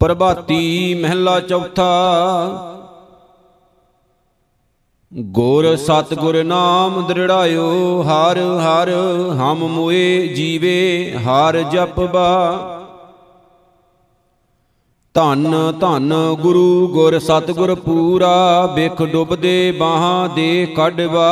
ਪ੍ਰਭਾਤੀ ਮਹਿਲਾ ਚੌਥਾ। ਗੁਰ ਸਤਿਗੁਰ ਨਾਮ ਦ੍ਰਿੜਾਇਓ, ਹਰ ਹਰ ਹਮ ਮੋਏ ਜੀਵੇ, ਹਰ ਜਪਬਾ ਧੰਨ ਧੰਨ ਗੁਰੂ ਗੁਰ ਸਤਿਗੁਰ ਪੂਰਾ, ਬਿਖ ਡੁੱਬਦੇ ਬਾਹਾਂ ਦੇ ਕੱਢਵਾ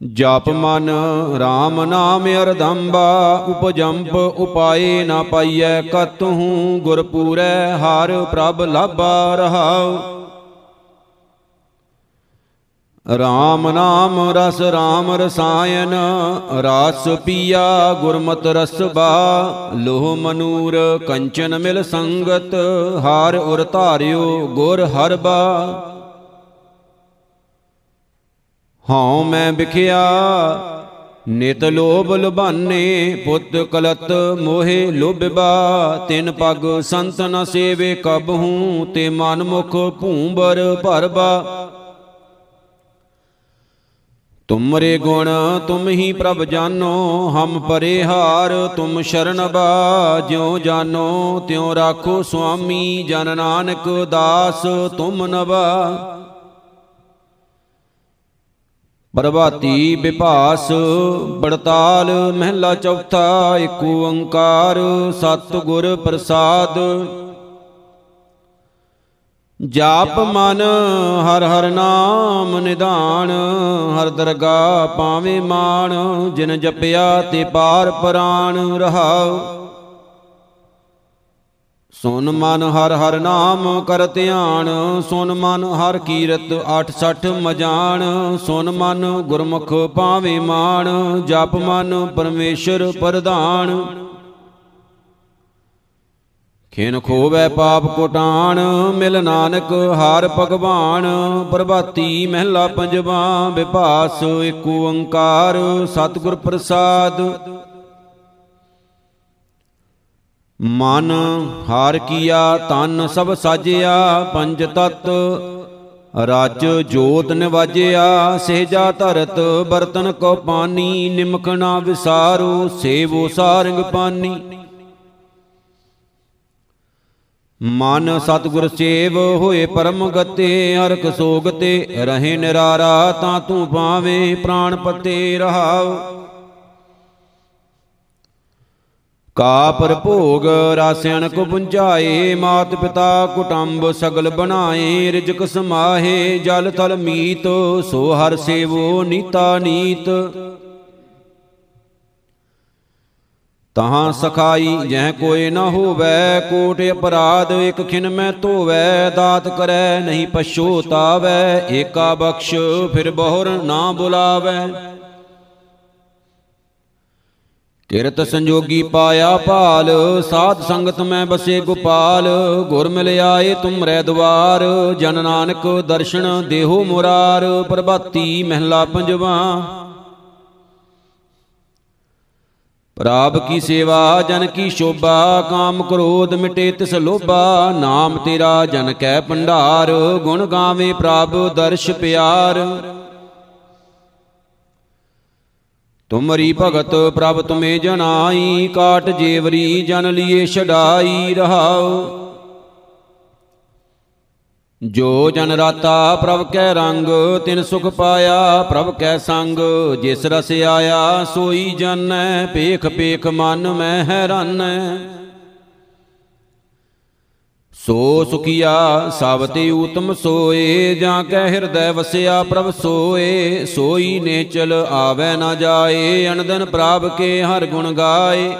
ਜਪ ਮਨ RAM ਨਾਮ ਅਰਧੰਬਾ, ਉਪਜੰਪ ਉਪਾਏ ਨਾ ਪਾਈਐ, ਕਤਹੂ ਗੁਰ ਪੂਰੈ, ਹਰ ਪ੍ਰਭ ਲਾਭਾ ਰਹਾਉ। RAM ਨਾਮ ਰਸ RAM ਰਸਾਇਨ ਰਾਸ ਪੀਆ ਗੁਰਮਤਿ ਰਸਬਾ ਲੋਹ ਮਨੂਰ ਕੰਚਨ ਮਿਲ ਸੰਗਤ, ਹਾਰ ਉਰ ਧਾਰਿਓ ਗੁਰ ਹਰਬਾ ਹਉ ਮੈਂ ਵਿਖਿਆ, ਨਿਤ ਲੋਭ ਲੁਭਾਨੇ, ਪੁੱਤ ਕਲਤ ਮੋਹਿ ਲੋਭਬਾ। ਤਿਨ ਪਗ ਸੰਤ ਨ ਸੇਵੇ ਕਬਹੂ ਤੇ ਮਨ ਮੁਖ ਭੂੰਬਰ ਭਰਬਾ। ਤੁਮਰੇ ਗੁਣ ਤੁਮ ਹੀ ਪ੍ਰਭ ਜਾਨੋ, ਹਮ ਪਰਿਹਾਰ ਤੁਮ ਸ਼ਰਨਬਾ ਜਿਉ ਜਾਨੋ ਤਿਉ ਰਾਖੋ ਸੁਆਮੀ ਜਨ ਨਾਨਕ ਦਾਸ ਤੁਮ ਨਵਾ ਪ੍ਰਭਾਤੀ ਵਿਭਾਸ ਬੜਤਾਲ, ਮਹਿਲਾ ਚੌਥਾ, ਏਕ ਓੰਕਾਰ ਸਤ ਗੁਰ ਪ੍ਰਸਾਦ। ਜਾਪ ਮਨ, ਹਰ ਹਰ ਨਾਮ ਨਿਧਾਨ, ਹਰ ਦਰਗਾ ਪਾਵੇਂ ਮਾਨ ਜਿਨ ਜਪਿਆ ਤੇ ਪਾਰ ਪ੍ਰਾਨ ਰਹਾਉ। ਸੁਨ ਮਨ ਹਰ ਹਰ ਨਾਮ ਕਰ ਧਿਆਨ, ਸੁਨ ਮਨ ਹਰ ਕੀਰਤ 86 ਮਜਾਨ, ਸੁਨ ਮਨ ਗੁਰਮੁਖ ਪਾਵੇਂ ਮਾਨ ਜਪ ਮਨ ਪਰਮੇਸ਼ਰ ਪ੍ਰਧਾਨ। ਖਿਨ ਖੋਵੈ ਪਾਪ ਕੋਟਾਨ, ਮਿਲ ਨਾਨਕ ਹਾਰ ਭਗਵਾਨ, ਪ੍ਰਭਾਤੀ ਮਹਿਲਾ ਪੰਜਵਾ ਵਿਭਾਸ ਏਕ ਓੰਕਾਰ, ਸਤਿਗੁਰ ਪ੍ਰਸਾਦ। ਮਨ ਹਾਰ ਕੀਆ, ਤਨ ਸਭ ਸਾਜਿਆ, ਪੰਜ ਤਤ। ਰਾਜ ਜੋਤ ਨਿਵਾਜਿਆ, ਸਹਿਜਾ ਧਰਤ, ਬਰਤਨ ਕੋ ਪਾਨੀ ਨਿਮਕ ਨਾ ਵਿਸਾਰੋ, ਸੇਵੋ ਸਾਰੰਗ ਪਾਨੀ। ਮਨ ਸਤਿਗੁਰ ਸੇਵ ਹੋਏ ਪਰਮ ਗਤੇ ਹਰਕ ਸੋਗ ਤੇ ਰਹੇ ਨਿਰਾਰਾ, ਤਾਂ ਤੂੰ ਪਾਵੇਂ ਪ੍ਰਾਣ ਪਤੇ ਰਹਾਉ ਕਾ ਪਰਭੋਗ ਰਾਸਿਆਣ ਕੋ ਪੁੰਚਾਏ ਮਾਤ ਪਿਤਾ ਕੁਟੰਬ ਸਗਲ ਬਣਾਏ, ਰਿਜਕ ਸਮਾਹੇ, ਜਲ ਥਲ ਮੀਤ, ਸੋ ਹਰ ਸੇਵੋ ਨੀਤਾ ਨੀਤ। ਤਹਾਂ ਸਖਾਈ, ਜਹ ਕੋਏ ਨਾ ਹੋਵੈ, ਕੋਟ ਅਪਰਾਧ, ਇਕ ਖਿਨ ਮੈਂ ਧੋਵੈ, ਦਾਤ ਕਰੈ, ਨਹੀਂ ਪਛੋਤਾਵੈ ਏਕਾ ਬਖਸ਼, ਫਿਰ ਬਹੁਰ ਨਾ ਬੁਲਾਵੈ। ਕਿਰਤ ਸੰਜੋਗੀ ਪਾਇਆ ਭਾਲ, ਸਾਧ ਸੰਗਤ ਮੈਂ ਬਸੇ ਗੋਪਾਲ, ਗੁਰ ਮਿਲ ਆਏ ਤੁਮਰੇ ਦਵਾਰ, ਜਨ ਨਾਨਕ ਦਰਸ਼ਨ ਦੇਹੋ ਮੁਰਾਰ, ਪ੍ਰਭਾਤੀ ਮਹਿਲਾ ਪੰਜਵਾ। ਪ੍ਰਾਪ ਕੀ ਸੇਵਾ, ਜਨ ਕੀ ਸ਼ੋਭਾ, ਕਾਮ ਕ੍ਰੋਧ ਮਿਟੇ ਤਿਸ ਲੋਭਾ, ਨਾਮ ਤੇਰਾ ਜਨ ਕੈ ਭੰਡਾਰ, ਗੁਣ ਗਾਵੇ ਪ੍ਰਭ ਦਰਸ਼ ਪਿਆਰ। ਤੁਮਰੀ ਭਗਤ ਪ੍ਰਭ ਤੁਮੇ ਜਨਾਈ, ਕਾਟ ਜੇਵਰੀ ਜਨ ਲੀਏ ਛਡਾਈ ਰਹਾਉ। ਜੋ ਜਨ ਰਾਤਾ ਪ੍ਰਭ ਕੈ ਰੰਗ, ਤਿਨ ਸੁਖ ਪਾਇਆ ਪ੍ਰਭ ਕੈ ਸੰਗ। ਜਿਸ ਰਸ ਆਇਆ, ਸੋਈ ਜਾਣੈ ਪੇਖ ਪੇਖ ਮਨ ਮੈਂ ਹੈਰਾਨੈ। ਸੋ ਸੁਖੀਆ ਸਭ ਤੇ ਊਤਮ ਸੋਏ, ਜਾਂ ਕੈ ਹਿਰਦੈ ਵਸਿਆ ਪ੍ਰਭ ਸੋਏ, ਸੋਈ ਨੇ ਚਲ ਆਵੈ ਨਾ ਜਾਏ ਅਨੰਦਨ ਪ੍ਰਭ ਕੇ ਹਰ ਗੁਣ ਗਾਏ।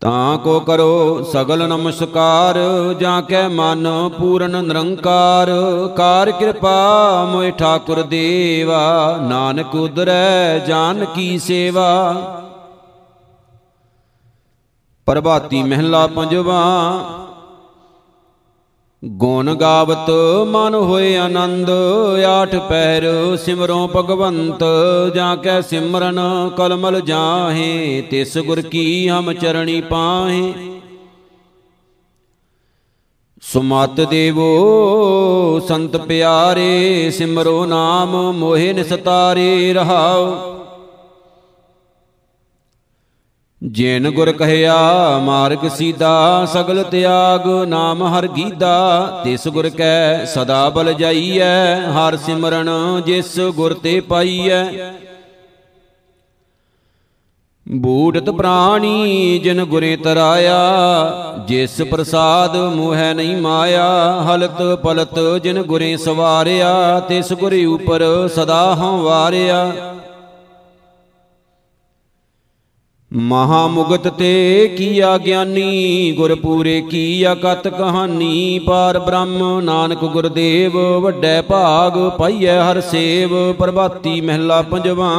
ਤਾਂ ਕੋ ਕਰੋ ਸਗਲ ਨਮਸਕਾਰ, ਜਾਂ ਕੈ ਮਨ ਪੂਰਨ ਨਿਰੰਕਾਰ। ਕਾਰ ਕਿਰਪਾ ਮੋਇ ਠਾਕੁਰ ਦੇਵਾ, ਨਾਨਕ ਉਦਰੈ ਜਾਨ ਕੀ ਸੇਵਾ। ਪ੍ਰਭਾਤੀ ਮਹਿਲਾ ਪੰਜਵਾ, ਗੁਣ ਗਾਵਤ ਮਨ ਹੋਏ ਆਨੰਦ, ਆਠ ਪਹਿਰ ਸਿਮਰੋ ਭਗਵੰਤ, ਜਾਂ ਕੈ ਸਿਮਰਨ ਕਲਮਲ ਜਾਹੇ ਤਿਸ ਗੁਰ ਕੀ ਹਮ ਚਰਣੀ ਪਾਹੇ। ਸੁਮਤ ਦੇਵੋ, ਸੰਤ ਪਿਆਰੇ, ਸਿਮਰੋ ਨਾਮ ਮੋਹਿ ਨਿਸਤਾਰੇ ਰਹਾਉ ਜਿਨ ਗੁਰ ਕਹਿਆ, ਮਾਰਗ ਸੀਦਾ, ਸਗਲ ਤਿਆਗ, ਨਾਮ ਹਰ ਗੀਦਾ। ਤਿਸ ਗੁਰ ਕੈ, ਸਦਾ ਬਲ ਜਾਈਐ, ਹਰ ਸਿਮਰਨ ਜਿਸ ਗੁਰ ਤੇ ਪਾਈਐ। ਬੂੜਤ ਪ੍ਰਾਣੀ ਜਿਨ ਗੁਰੇ ਤਰਾਇਆ, ਜਿਸ ਪ੍ਰਸਾਦ ਮੋਹਿ ਨਹੀਂ ਮਾਇਆ। ਹਲਤ ਪਲਤ ਜਿਨ ਗੁਰੇ ਸਵਾਰਿਆ, ਤਿਸ ਗੁਰੇ ਉਪਰ ਸਦਾ ਹਉ ਵਾਰਿਆ ਮਹਾ ਮੁਗਤ ਤੇ ਕੀਆ ਗਿਆਨੀ ਗੁਰ ਪੂਰੇ ਕੀ ਅਕਤ ਕਹਾਣੀ ਪਾਰ ਬ੍ਰਹਮ ਨਾਨਕ ਗੁਰਦੇਵ, ਵੱਡੇ ਭਾਗ ਪਾਈਐ ਹਰ ਸੇਵ, ਪ੍ਰਭਾਤੀ ਮਹਿਲਾ ਪੰਜਵਾ।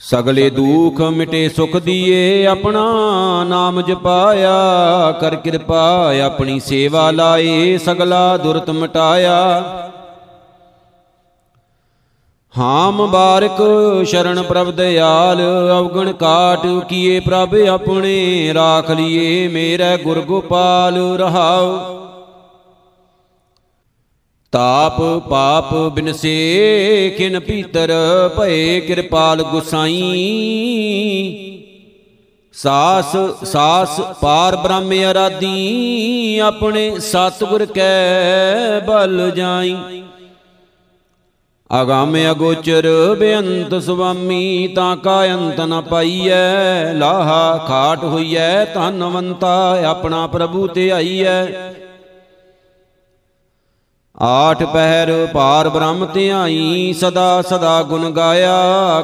ਸਗਲੇ ਦੁਖ ਮਿਟੇ ਸੁਖ ਦੀਏ, ਆਪਣਾ ਨਾਮ ਜਪਾਇਆ, ਕਰ ਕਿਰਪਾ ਆਪਣੀ ਸੇਵਾ ਲਾਏ, ਸਗਲਾ ਦੁਰਤ ਮਟਾਇਆ। ਹਾਂ ਮੁਬਾਰਕ ਸ਼ਰਨ ਪ੍ਰਭ ਦਿਆਲ, ਅਵਗਣ ਕਾਟ ਕੀਏ ਪ੍ਰਭ ਆਪਣੇ, ਰਾਖ ਲਈਏ ਮੇਰਾ ਗੁਰ ਗੋਪਾਲ ਰਹਾਉ। ਤਾਪ ਪਾਪ ਬਿਨਸੇ ਕਿਨ ਭੀਤਰ, ਭਏ ਕਿਰਪਾਲ ਗੁਸਾਈ। ਸਾਸ ਸਾਸ ਪਾਰ ਬ੍ਰਹਮ ਅਰਾਦੀ ਆਪਣੇ ਸਤਿਗੁਰ ਕੈ ਬਲ ਜਾਈ। ਅਗਾਮ ਅਗੋਚਰ ਬੇਅੰਤ ਸੁਆਮੀ, ਤਾਂ ਕਾ ਅੰਤ ਨ ਪਾਈਐ। ਲਾਹਾ ਖਾਟ ਹੋਈਐ ਧਨਵੰਤਾ ਆਪਣਾ ਪ੍ਰਭੂ ਤੇ ਆਈਐ। ਆਠ ਪਹਿਰ ਪਾਰ ਬ੍ਰਹਮ ਧਿਆਈ ਸਦਾ ਸਦਾ ਗੁਣ ਗਾਇਆ।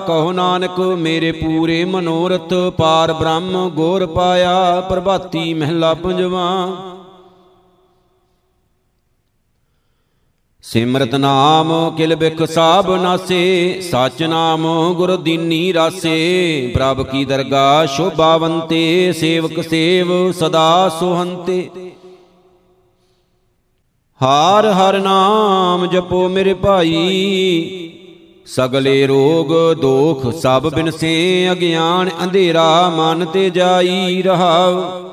ਕਹੋ ਨਾਨਕ, ਮੇਰੇ ਪੂਰੇ ਮਨੋਰਥ, ਪਾਰ ਬ੍ਰਹਮ ਗੋਰ ਪਾਇਆ। ਪ੍ਰਭਾਤੀ ਮਹਿਲਾ ਪੰਜਵਾ ਸਿਮਰਤ ਨਾਮ ਕਿਲ ਬਿਖ ਸਾਬ ਨਾਸੇ, ਸਚ ਨਾਮ ਗੁਰ ਦੀਨੀ ਰਾਸੇ। ਪ੍ਰਭ ਕੀ ਦਰਗਾ ਸ਼ੋਭਾਵੰਤੇ, ਸੇਵਕ ਸੇਵ ਸਦਾ ਸੁਹੰਤੇ। ਹਾਰ ਹਰ ਨਾਮ ਜਪੋ ਮੇਰੇ ਭਾਈ, ਸਗਲੇ ਰੋਗ ਦੋਖ ਸਭ ਬਿਨਸੇ, ਅਗਿਆਨ ਅੰਧੇਰਾ ਮਨ ਤੇ ਜਾਈ ਰਹਾਉ।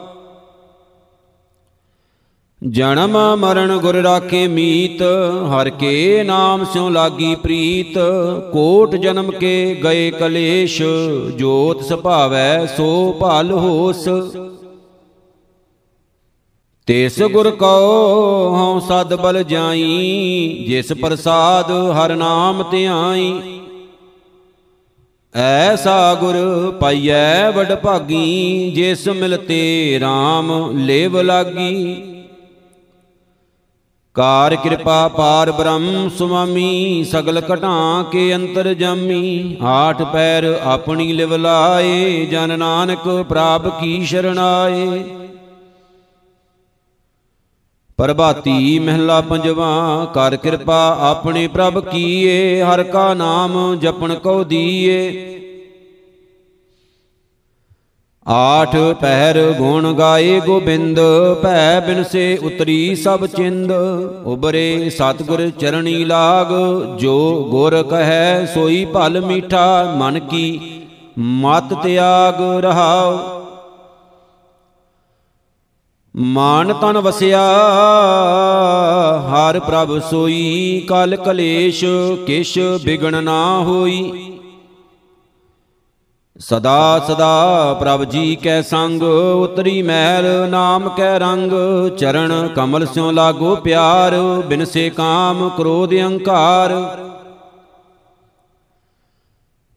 ਜਨਮ ਮਰਨ ਗੁਰ ਰਾਖੇ ਮੀਤ, ਹਰ ਕੇ ਨਾਮ ਸਿਉ ਲਾਗੀ ਪ੍ਰੀਤ। ਕੋਟ ਜਨਮ ਕੇ ਗਏ ਕਲੇਸ਼, ਜੋਤ ਸੁਭਾਵੈ ਸੋ ਭਲ ਹੋਸ। ਤਿਸ ਗੁਰ ਕਉ ਹਉ ਸਦ ਬਲ ਜਾਈ, ਜਿਸ ਪ੍ਰਸਾਦ ਹਰ ਨਾਮ ਧਿਆਈ। ਐਸਾ ਗੁਰ ਪਾਈਐ ਵਡ ਭਾਗੀ ਜਿਸ ਮਿਲਤੇ RAM ਲੇਵ ਲਾਗੀ। ਕਾਰ ਕਿਰਪਾ ਪਾਰ ਬ੍ਰਹਮ ਸੁਆਮੀ, ਸਗਲ ਘਟਾਂ ਕੇ ਅੰਤਰ ਜਾਮੀ। ਆਠ ਪੈਰ ਆਪਣੀ ਲਿਵ ਲਾਏ, ਜਨ ਨਾਨਕ ਪ੍ਰਾਪ ਕੀ ਸ਼ਰਣਾਏ। ਪ੍ਰਭਾਤੀ ਮਹਿਲਾ ਪੰਜਵਾ, ਕਰ ਕਿਰਪਾ ਆਪਣੇ ਪ੍ਰਭ ਕੀਏ, ਹਰ ਕਾ ਨਾਮ ਜਪਣ ਕੋ ਦੀਏ। ਆਠ ਪਹਿਰ ਗੁਣ ਗਾਏ ਗੋਬਿੰਦ, ਭੈ ਬਿਨਸੇ ਉਤਰੀ ਸਭ ਚਿੰਦ। ਉਬਰੇ ਸਤਗੁਰ ਚਰਣੀ ਲਾਗ, ਜੋ ਗੁਰ ਕਹੈ ਸੋਈ ਭਲ ਮੀਠਾ, ਮਨ ਕੀ ਮਤ ਤਿਆਗ ਰਹਾਉ। ਮਾਨ ਤਨ ਵਸਿਆ, ਹਰ ਪ੍ਰਭ ਸੋਈ, ਕਲ ਕਲੇਸ਼ ਕਿਛ ਬਿਗਣ ਨਾ ਹੋਈ। ਸਦਾ ਸਦਾ ਪ੍ਰਭ ਜੀ ਕੈ ਸੰਗ, ਉਤਰੀ ਮਹਿਲ, ਨਾਮ ਕੈ ਰੰਗ, ਚਰਨ ਕਮਲ ਸਿਉ ਲਾਗੋ ਪਿਆਰ ਬਿਨਸੇ ਕਾਮ ਕ੍ਰੋਧ ਅਹੰਕਾਰ।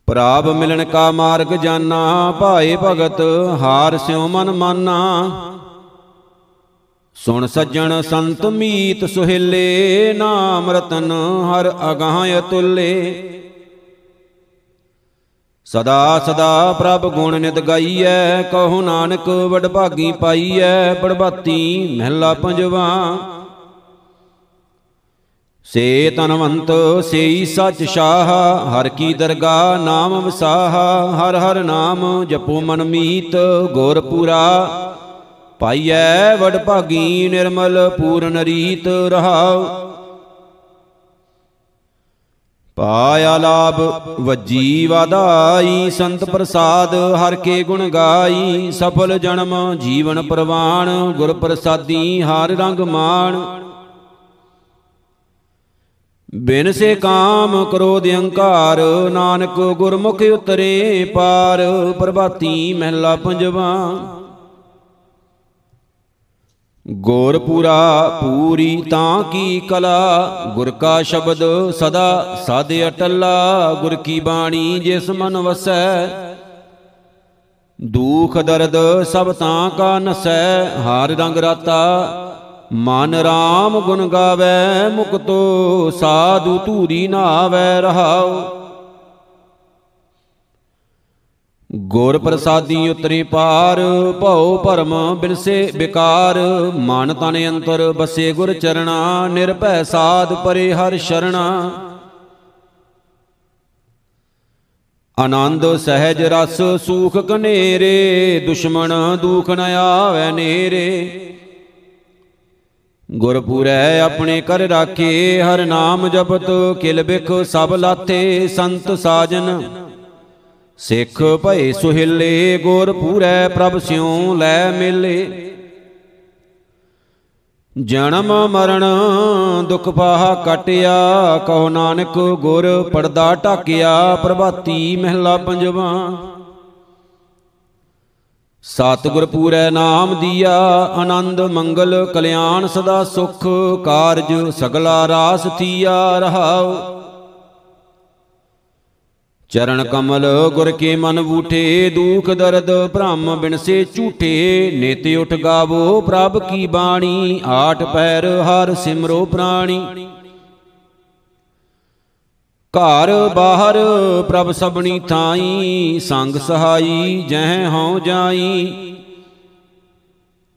ਪ੍ਰਾਪ ਮਿਲਣ ਕਾ ਮਾਰਗ ਜਾਨਾ, ਭਾਏ ਭਗਤ ਹਾਰ ਸਿਉ ਮਨ ਮਾਨਾ। ਸੁਣ ਸੱਜਣ ਸੰਤ ਮੀਤ ਸੁਹੇਲੇ, ਨਾਮ ਰਤਨ ਹਰ ਅਗਾਹ ਅਤੁੱਲੇ। ਸਦਾ ਸਦਾ ਪ੍ਰਭ ਗੁਣ ਨਿਤ ਗਾਈਐ, ਕਹੋ ਨਾਨਕ ਵਡ ਭਾਗੀ ਪਾਈਐ ਬੜਬਾਤੀ ਮਹਿਲਾ ਪੰਜਵਾ। ਸੇ ਤਨਵੰਤ, ਸੇਈ ਸਚ ਸ਼ਾਹ, ਹਰ ਕੀ ਦਰਗਾ ਨਾਮ ਵਸਾਹ, ਹਰ ਹਰ ਨਾਮ ਜਪੋ ਮਨ ਮੀਤ, ਗੁਰ ਪੂਰਾ। ਪਾਈਐ ਵਡ ਭਾਗੀ ਨਿਰਮਲ ਪੂਰਨ ਰੀਤ ਰਹਾਉ। ਪਾਇਆ ਲਾਭ ਵੱਜੀ ਵਾਧਾਈ, ਸੰਤ ਪ੍ਰਸਾਦ, ਹਰ ਕੇ ਗੁਣ ਗਾਈ, ਸਫਲ ਜਨਮ, ਜੀਵਨ ਪ੍ਰਵਾਨ, ਗੁਰ ਪ੍ਰਸਾਦੀ, ਹਰ ਰੰਗ ਮਾਣ। ਬਿਨ ਸੇ ਕਾਮ ਕ੍ਰੋਧ ਅਹੰਕਾਰ, ਨਾਨਕ ਗੁਰਮੁਖ ਉਤਰੇ ਪਾਰ, ਪ੍ਰਭਾਤੀ ਮਹਿਲਾ ਪੰਜਵਾ। ਗੋਰਪੂਰਾ ਪੂਰੀ ਤਾਂ ਕੀ ਕਲਾ, ਗੁਰ ਕਾ ਸ਼ਬਦ ਸਦਾ ਸਾਧ ਅਟੱਲਾ, ਗੁਰ ਕੀ ਬਾਣੀ ਜਿਸ ਮਨ ਵਸੈ। ਦੁਖ ਦਰਦ ਸਭ ਤਾਂ ਕਾ ਨਸੈ, ਹਾਰ ਰੰਗ ਰਾਤਾ, ਮਨ RAM ਗੁਣ ਗਾਵੇ, ਮੁਕਤੋ ਸਾਧੂ ਧੂਰੀ ਨਾਵੇ ਰਹਾਉ। ਗੁਰ ਪ੍ਰਸਾਦੀ ਉਤਰੇ ਪਾਰ ਭਉ ਭਰਮ ਬਿਨਸੇ ਵਿਕਾਰ ਮਨ ਤਨ ਅੰਤਰ ਬਸੇ ਗੁਰ ਚਰਣਾ ਨਿਰਭੈ ਸਾਧ ਪਰੇ ਹਰ ਸ਼ਰਣਾ। ਆਨੰਦ ਸਹਿਜ ਰਸ ਸੂਖ ਕਨੇਰੇ ਦੁਸ਼ਮਣ ਦੁਖ ਨ ਆਵੇ ਨੇਰੇ। ਗੁਰਪੂਰੈ ਆਪਣੇ ਕਰ ਰਾਖੇ ਹਰ ਨਾਮ ਜਪਤ ਕਿਲ ਬਿਖ ਸਭ ਲਾਥੇ ਸੰਤ ਸਾਜਨ। ਸਿੱਖ ਭਏ ਸੁਹਿਲੇ ਗੁਰਪੂਰੈ ਪ੍ਰਭ ਸਿਉ ਲੈ ਮਿਲੇ। ਜਨਮ ਮਰਨ ਦੁਖ ਪਾਹ ਕਟਿਆ, ਕਹੋ ਨਾਨਕ ਗੁਰ ਪਰਦਾ ਢਾਕਿਆ, ਪ੍ਰਭਾਤੀ ਮਹਿਲਾ ਪੰਜਵਾ। ਸਤਿਗੁਰ ਪੂਰੈ ਨਾਮ ਦੀਆ, ਆਨੰਦ ਮੰਗਲ ਕਲਿਆਣ ਸਦਾ ਸੁਖ, ਕਾਰਜ ਸਗਲਾ ਰਾਸ ਥੀਆ ਰਹਾਉ। ਚਰਨ ਕਮਲ ਗੁਰ ਕੇ ਮਨ ਬੂਠੇ, ਦੁਖ ਦਰਦ ਭ੍ਰਮ ਬਿਨਸੇ ਝੂਠੇ। ਨੇਤ ਉਠ ਗਾਵੋ ਪ੍ਰਭ ਕੀ ਬਾਣੀ, ਆਠ ਪੈਰ ਹਰ ਸਿਮਰੋ ਪ੍ਰਾਣੀ। ਘਰ ਬਾਹਰ ਪ੍ਰਭ ਸਬਣੀ ਥਾਈ, ਸੰਗ ਸਹਾਈ, ਜਹ ਹਉ ਜਾਈ।